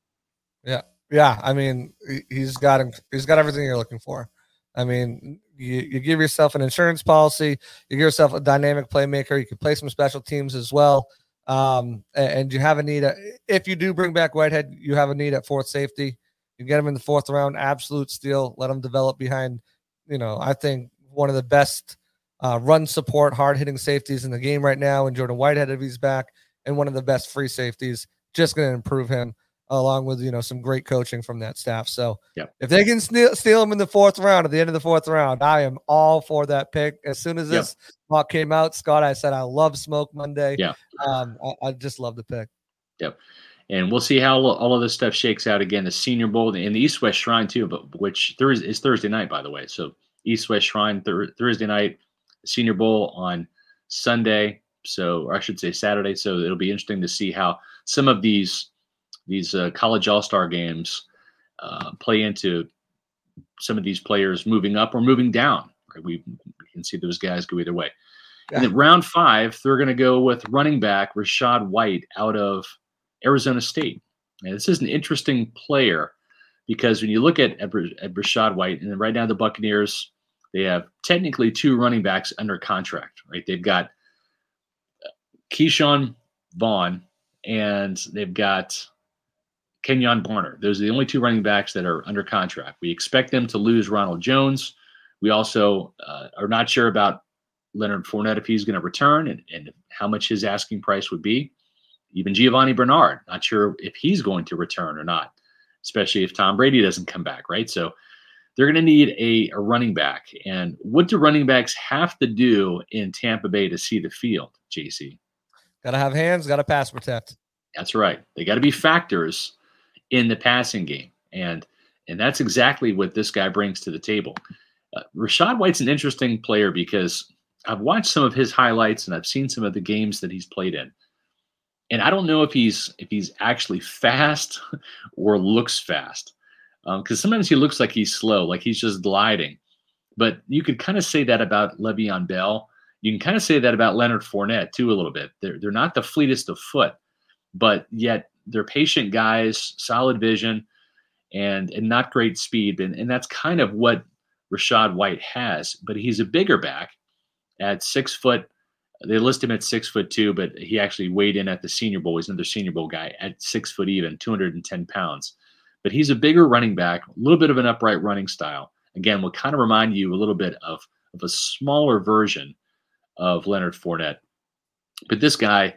Yeah, yeah. I mean, he- he's got. He's got everything you're looking for. I mean, you, you give yourself an insurance policy. You give yourself a dynamic playmaker. You can play some special teams as well. Um, and, you have a need. At, if you do bring back Whitehead, you have a need at fourth safety. You get him in the fourth round, absolute steal. Let him develop behind. You know, I think one of the best uh, run support, hard hitting safeties in the game right now. And Jordan Whitehead, if he's back, and one of the best free safeties, just going to improve him along with you know some great coaching from that staff. So Yep. if they can steal, steal him in the fourth round at the end of the fourth round, I am all for that pick. As soon as Yep. this mock came out, Scott, I said I love Smoke Monday. Yeah. um, I, I just love the pick. Yep, and we'll see how all of this stuff shakes out again. The Senior Bowl and the East West Shrine too, but which Thursday is Thursday night, by the way. So East West Shrine th- Thursday night, Senior Bowl on Sunday. So, or I should say Saturday. So it'll be interesting to see how some of these these uh, college All Star games uh, play into some of these players moving up or moving down. Right? We, we can see those guys go either way. Yeah. And then round five, they're going to go with running back Rachaad White out of Arizona State. Now, this is an interesting player because when you look at, at, Rachaad White, and right now the Buccaneers, they have technically two running backs under contract, right? They've got uh, Ke'Shawn Vaughn and they've got Kenjon Barner. Those are the only two running backs that are under contract. We expect them to lose Ronald Jones. We also uh, are not sure about Leonard Fournette if he's going to return and, and how much his asking price would be. Even Giovani Bernard, not sure if he's going to return or not, especially if Tom Brady doesn't come back, right? So they're going to need a, a running back. And what do running backs have to do in Tampa Bay to see the field, JC? Got to have hands, got to pass protect. That's right. They got to be factors in the passing game. And and that's exactly what this guy brings to the table. Uh, Rachaad White's an interesting player because I've watched some of his highlights and I've seen some of the games that he's played in. And I don't know if he's if he's actually fast or looks fast. Because um, sometimes he looks like he's slow, like he's just gliding. But you could kind of say that about Le'Veon Bell. You can kind of say that about Leonard Fournette too a little bit. They're they're not the fleetest of foot, but yet they're patient guys, solid vision, and and not great speed. And, and that's kind of what Rachaad White has. But he's a bigger back at six foot. They list him at six foot two, but he actually weighed in at the Senior Bowl. He's another Senior Bowl guy at six foot even, 210 pounds. But he's a bigger running back, a little bit of an upright running style. Again, will kind of remind you a little bit of, of a smaller version of Leonard Fournette. But this guy,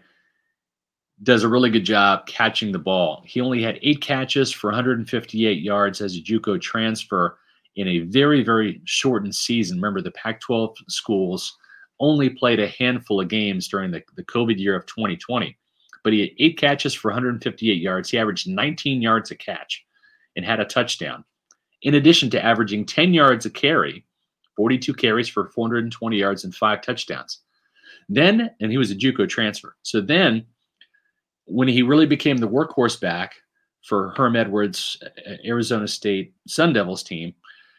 does a really good job catching the ball. He only had eight catches for 158 yards as a JUCO transfer in a very, very shortened season. Remember, the Pac 12 schools only played a handful of games during the, the COVID year of 2020. But he had eight catches for 158 yards. He averaged 19 yards a catch and had a touchdown. In addition to averaging 10 yards a carry, 42 carries for 420 yards and five touchdowns. Then, and he was a JUCO transfer. So then when he really became the workhorse back for Herm Edwards, Arizona State Sun Devils team,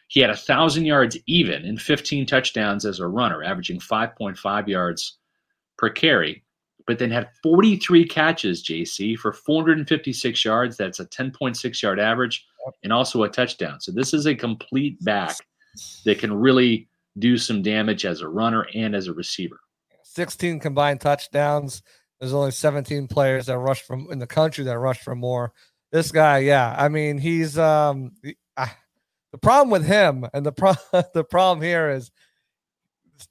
he had a thousand yards even and 15 touchdowns as a runner, averaging 5.5 yards per carry. But then had 43 catches, JC, for 456 yards. That's a 10.6 yard average and also a touchdown. So this is a complete back that can really do some damage as a runner and as a receiver. 16 combined touchdowns. There's only 17 players that rush from in the country that rush for more. This guy, yeah, I mean, he's um uh, the problem with him, and the pro- the problem here is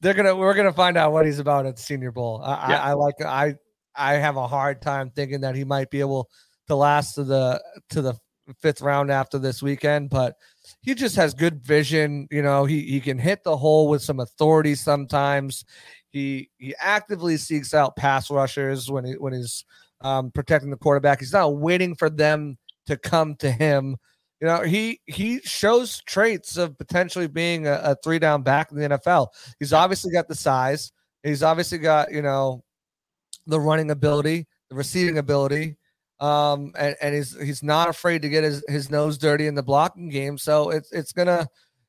they're gonna we're gonna find out what he's about at the Senior Bowl. I, yeah. I, I like I I have a hard time thinking that he might be able to last to the to the fifth round after this weekend, but he just has good vision. You know, he he can hit the hole with some authority sometimes. He he actively seeks out pass rushers when he when he's um, protecting the quarterback. He's not waiting for them to come to him. You know, he he shows traits of potentially being a, a three down back in the NFL. He's obviously got the size. He's obviously got you know the running ability, the receiving ability, um, and, and he's he's not afraid to get his, his nose dirty in the blocking game. So it's it's gonna,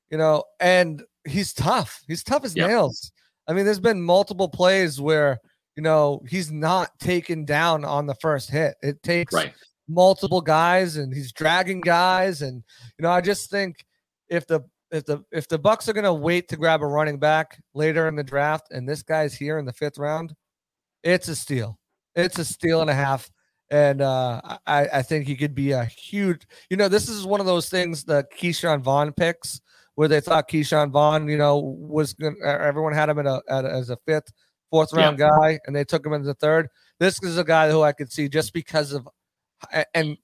you know, and he's tough. He's tough as yep. nails. I mean, there's been multiple plays where you know he's not taken down on the first hit. It takes right. Multiple guys, and he's dragging guys, and you know, I just think if the if the if the Bucks are going to wait to grab a running back later in the draft, and this guy's here in the fifth round, it's a steal. It's a steal and a half. And uh, I, I think he could be a huge, you know, this is one of those things that Ke'Shawn Vaughn picks where they thought Ke'Shawn Vaughn, you know, was going everyone had him in a, at, as a fifth, fourth round yeah. guy, and they took him in the third. This is a guy who I could see just because of, and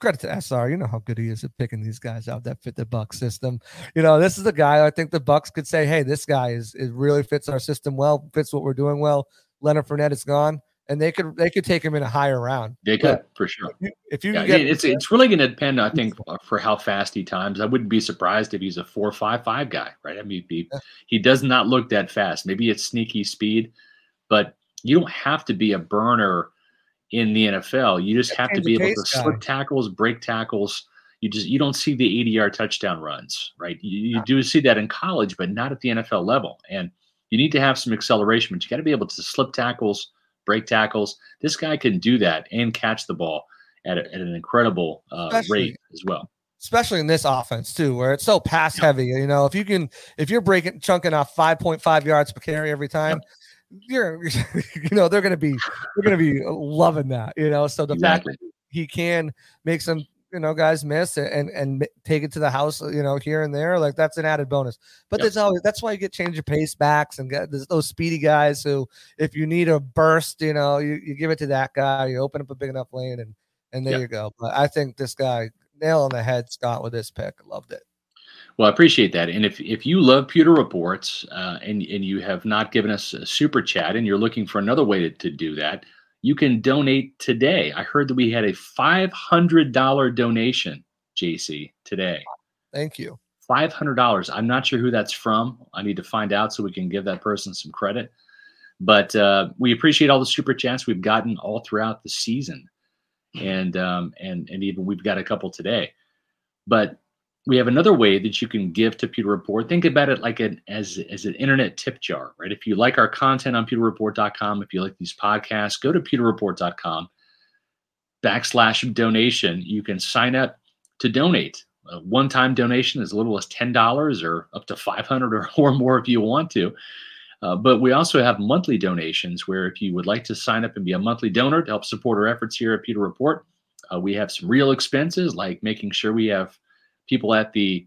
credit to SR, you know how good he is at picking these guys out that fit the Buck system. You know, this is a guy I think the Bucks could say, hey, this guy is it really fits our system well, fits what we're doing well. Leonard Fournette is gone. and they could they could take him in a higher round. They could for sure. If you Yeah, get it's it's really going to depend, I think, uh, for how fast he times. I wouldn't be surprised if he's a four five five guy, right? I mean, he, Yeah. he does not look that fast. Maybe it's sneaky speed, but you don't have to be a burner in the NFL. You just have to be able to slip tackles, break tackles. You just you don't see the 80 yard touchdown runs, right? You, you do see that in college, but not at the NFL level. And you need to have some acceleration, but you got to be able to slip tackles, break tackles. This guy can do that and catch the ball at, a, at an incredible uh, rate as well. especially in this offense too, where it's so pass heavy. You know, if you can, if you're breaking chunking off 5.5 yards per carry every time, you're, you know, they're gonna be, they're gonna be loving that. You know, so the fact that he can make some, you know, guys miss and and take it to the house, uh, you know, here and there, like that's an added bonus. But Yep. there's always that's why you get change of pace backs and get those speedy guys who, if you need a burst, you know, you, you give it to that guy, you open up a big enough lane, and and there Yep. you go. But I think this guy nail on the head, Scott, with this pick. Loved it. Well, I appreciate that. And if, if you love Pewter Reports uh, and, and you have not given us a super chat and you're looking for another way to, to do that, you can donate today. I heard that we had a $500 donation, JC, today. Thank you. $500. I'm not sure who that's from. I need to find out so we can give that person some credit. But uh, we appreciate all the super chats we've gotten all throughout the season, and um, and and even we've got a couple today. But we have another way that you can give to Pewter Report. Think about it like an as as an internet tip jar, right? If you like our content on pewterreport.com, if you like these podcasts, go to pewterreport.com backslash donation. You can sign up to donate. A one-time donation as little as ten dollars, or up to five hundred or, or more if you want to. Uh, but we also have monthly donations where if you would like to sign up and be a monthly donor to help support our efforts here at Pewter Report, uh, we have some real expenses like making sure we have people at the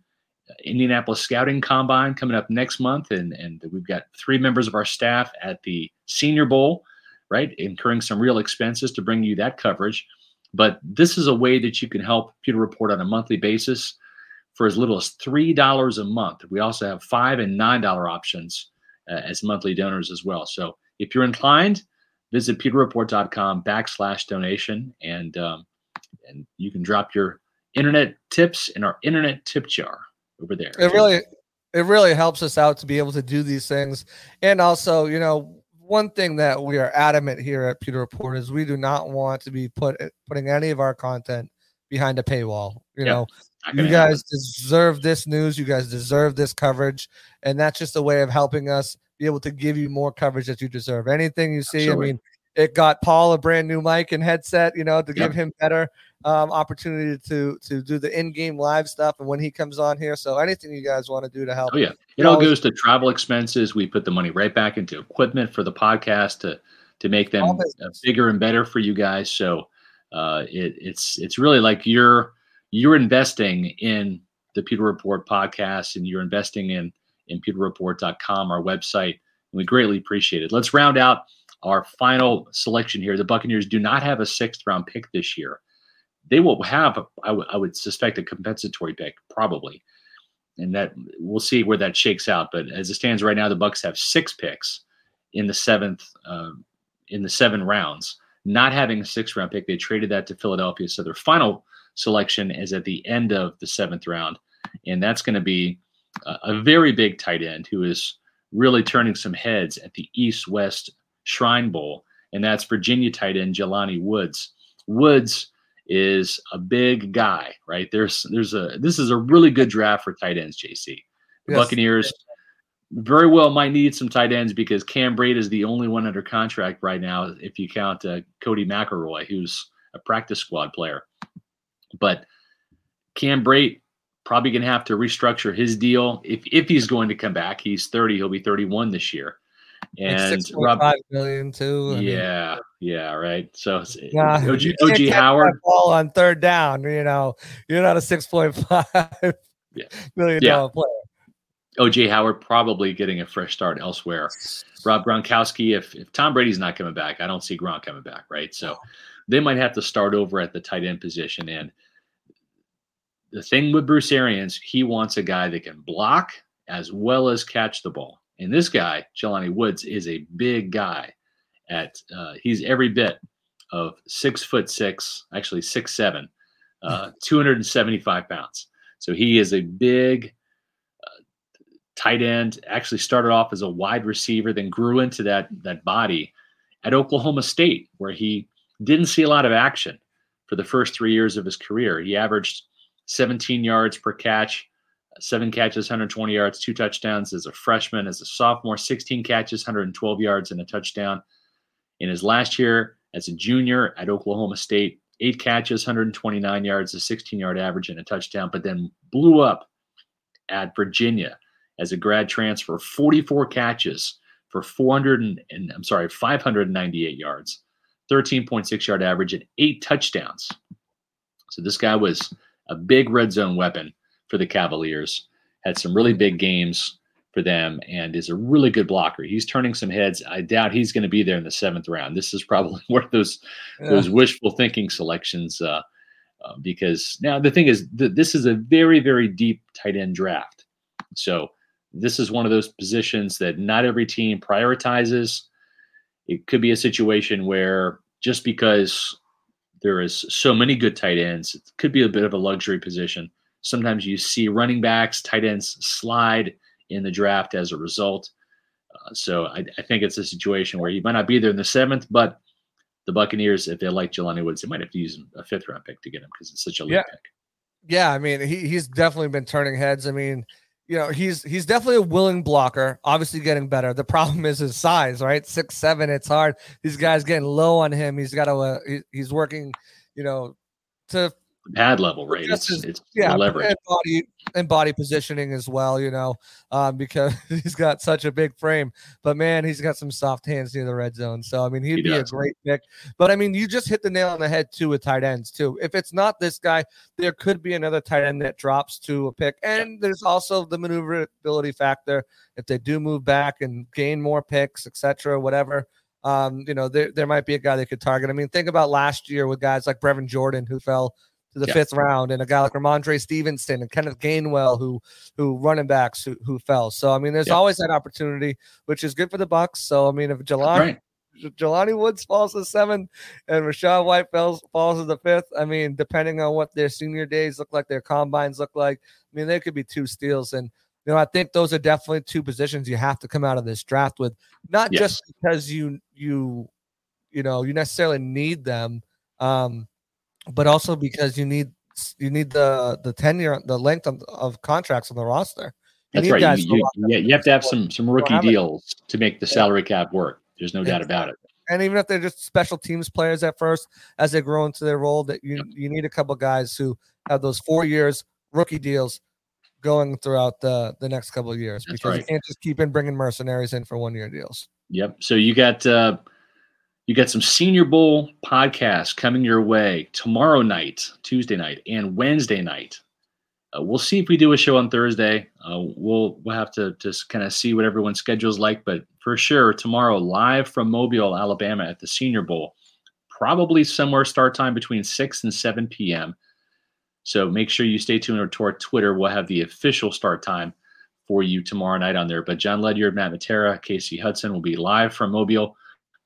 Indianapolis Scouting Combine coming up next month, and and we've got three members of our staff at the Senior Bowl, right, incurring some real expenses to bring you that coverage. But this is a way that you can help Pewter Report on a monthly basis for as little as three dollars a month. We also have five and nine dollar options uh, as monthly donors as well. So if you're inclined, visit pewterreport.com backslash donation, and um, and you can drop your internet tips in our internet tip jar over there. It really, it really helps us out to be able to do these things, and also, you know, one thing that we are adamant here at Pewter Report is we do not want to be put putting any of our content behind a paywall. You Yeah, know, you gonna happen. guys deserve this news. You guys deserve this coverage, and that's just a way of helping us be able to give you more coverage that you deserve. Anything you see, Absolutely. I mean, it got Paul a brand new mic and headset, you know, to give him better um, opportunity to to do the in-game live stuff, and when he comes on here. So anything you guys want to do to help, Oh yeah, it all goes to travel expenses. We put the money right back into equipment for the podcast to to make them uh, bigger and better for you guys. So uh, it, it's it's really like you're you're investing in the Pewter Report podcast, and you're investing in in PewterReport.com, our website. And we greatly appreciate it. Let's round out our final selection here. The Buccaneers do not have a sixth round pick this year. They will have, I would- suspect, a compensatory pick probably and that we'll see where that shakes out. But as it stands right now, the Bucs have six picks in the seventh, um, in the seven rounds. Not having a sixth round pick, they traded that to Philadelphia. So their final selection is at the end of the seventh round, and that's going to be a, a very big tight end who is really turning some heads at the East West Shrine Bowl, and that's Virginia tight end Jelani Woods. Woods is a big guy, right? There's there's a this is a really good draft for tight ends, JC. Yes. Buccaneers very well might need some tight ends because Cam Brate is the only one under contract right now, if you count uh, Codey McElroy, who's a practice squad player. But Cam Brate probably going to have to restructure his deal if if he's going to come back. He's 30; he'll be 31 this year. Like And 6.5 Rob, million too. I mean, yeah, yeah, right. So it's- Nah, OG, OJ Howard, ball on third down. You know, you're not a six point five Yeah. million Yeah. dollar player. OJ Howard probably getting a fresh start elsewhere. Rob Gronkowski, if, if Tom Brady's not coming back, I don't see Gronk coming back, right? So they might have to start over at the tight end position. And the thing with Bruce Arians, he wants a guy that can block as well as catch the ball. And this guy, Jelani Woods, is a big guy. at uh, he's every bit of six foot six, actually six seven, uh, 275 pounds. So he is a big uh, tight end. Actually started off as a wide receiver, then grew into that that body at Oklahoma State, where he didn't see a lot of action for the first three years of his career. He averaged 17 yards per catch, seven catches, 120 yards, two touchdowns as a freshman. As a sophomore, 16 catches, 112 yards, and a touchdown. In his last year as a junior at Oklahoma State, eight catches, 129 yards, a 16 yard average, and a touchdown, but then blew up at Virginia as a grad transfer, 44 catches for 400 and, I'm sorry, 598 yards, 13.6 yard average, and eight touchdowns. So this guy was a big red zone weapon for the Cavaliers. Had some really big games for them and is a really good blocker. He's turning some heads. I doubt he's going to be there in the seventh round. This is probably one of those yeah. those wishful thinking selections. Uh, uh, because now the thing is, th- this is a very very deep tight end draft. So this is one of those positions that not every team prioritizes. It could be a situation where just because there is so many good tight ends, it could be a bit of a luxury position. Sometimes you see running backs, tight ends slide in the draft as a result. Uh, so I, I, think it's a situation where he might not be there in the seventh, but the Buccaneers, if they like Jelani Woods, they might have to use a fifth round pick to get him because it's such a late yeah. pick. Yeah, I mean, he, he's definitely been turning heads. I mean, you know, he's he's definitely a willing blocker, obviously getting better. The problem is his size, right? Six seven, it's hard. These guys getting low on him. He's got to uh, he, he's working, you know, to pad level, right? It's, it's yeah, leverage. And body and body positioning as well, you know, um, because he's got such a big frame. But man, he's got some soft hands near the red zone. So I mean, he'd he be does. a great pick. But I mean, you just hit the nail on the head too with tight ends too. If it's not this guy, there could be another tight end that drops to a pick, and there's also the maneuverability factor. If they do move back and gain more picks, etc., whatever. Um, you know, there, there might be a guy they could target. I mean, think about last year with guys like Brevin Jordan who fell to the yeah. fifth round, and a guy like Rhamondre Stevenson and Kenneth Gainwell, who who running backs who, who fell. So I mean, there's yeah. always that opportunity, which is good for the Bucs. So I mean, if Jelani right. Jelani Woods falls to seven and Rachaad White falls falls to the fifth, I mean, depending on what their senior days look like, their combines look like, I mean, there could be two steals and. You know, I think those are definitely two positions you have to come out of this draft with, not yes. just because you you you know you necessarily need them, um, but also because you need you need the the tenure, the length of, of contracts on the roster. You That's right. You, you, yeah, you have to have some some rookie deals to make the salary cap work. There's no exactly. doubt about it. And even if they're just special teams players at first, as they grow into their role, that you you need a couple guys who have those four years rookie deals going throughout the the next couple of years That's because right. you can't just keep in bringing mercenaries in for one year deals. Yep. So you got uh, you got some Senior Bowl podcasts coming your way tomorrow night, Tuesday night, and Wednesday night. Uh, we'll see if we do a show on Thursday. Uh, we'll we'll have to just kind of see what everyone's schedule is like, but for sure tomorrow, live from Mobile, Alabama, at the Senior Bowl, probably somewhere start time between six and seven p.m. So make sure you stay tuned to our Twitter. We'll have the official start time for you tomorrow night on there. But Jon Ledyard, Matt Matera, Casey Hudson will be live from Mobile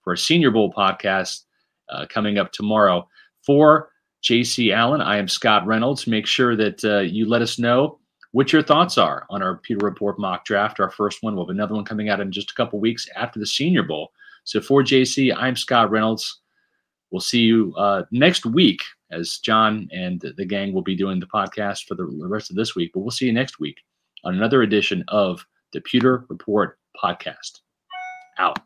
for a Senior Bowl podcast uh, coming up tomorrow. For JC Allen, I am Scott Reynolds. Make sure that uh, you let us know what your thoughts are on our Pewter Report mock draft. Our first one. We'll have another one coming out in just a couple weeks after the Senior Bowl. So for JC, I'm Scott Reynolds. We'll see you uh, next week as John and the gang will be doing the podcast for the rest of this week. But we'll see you next week on another edition of the Pewter Report podcast. Out.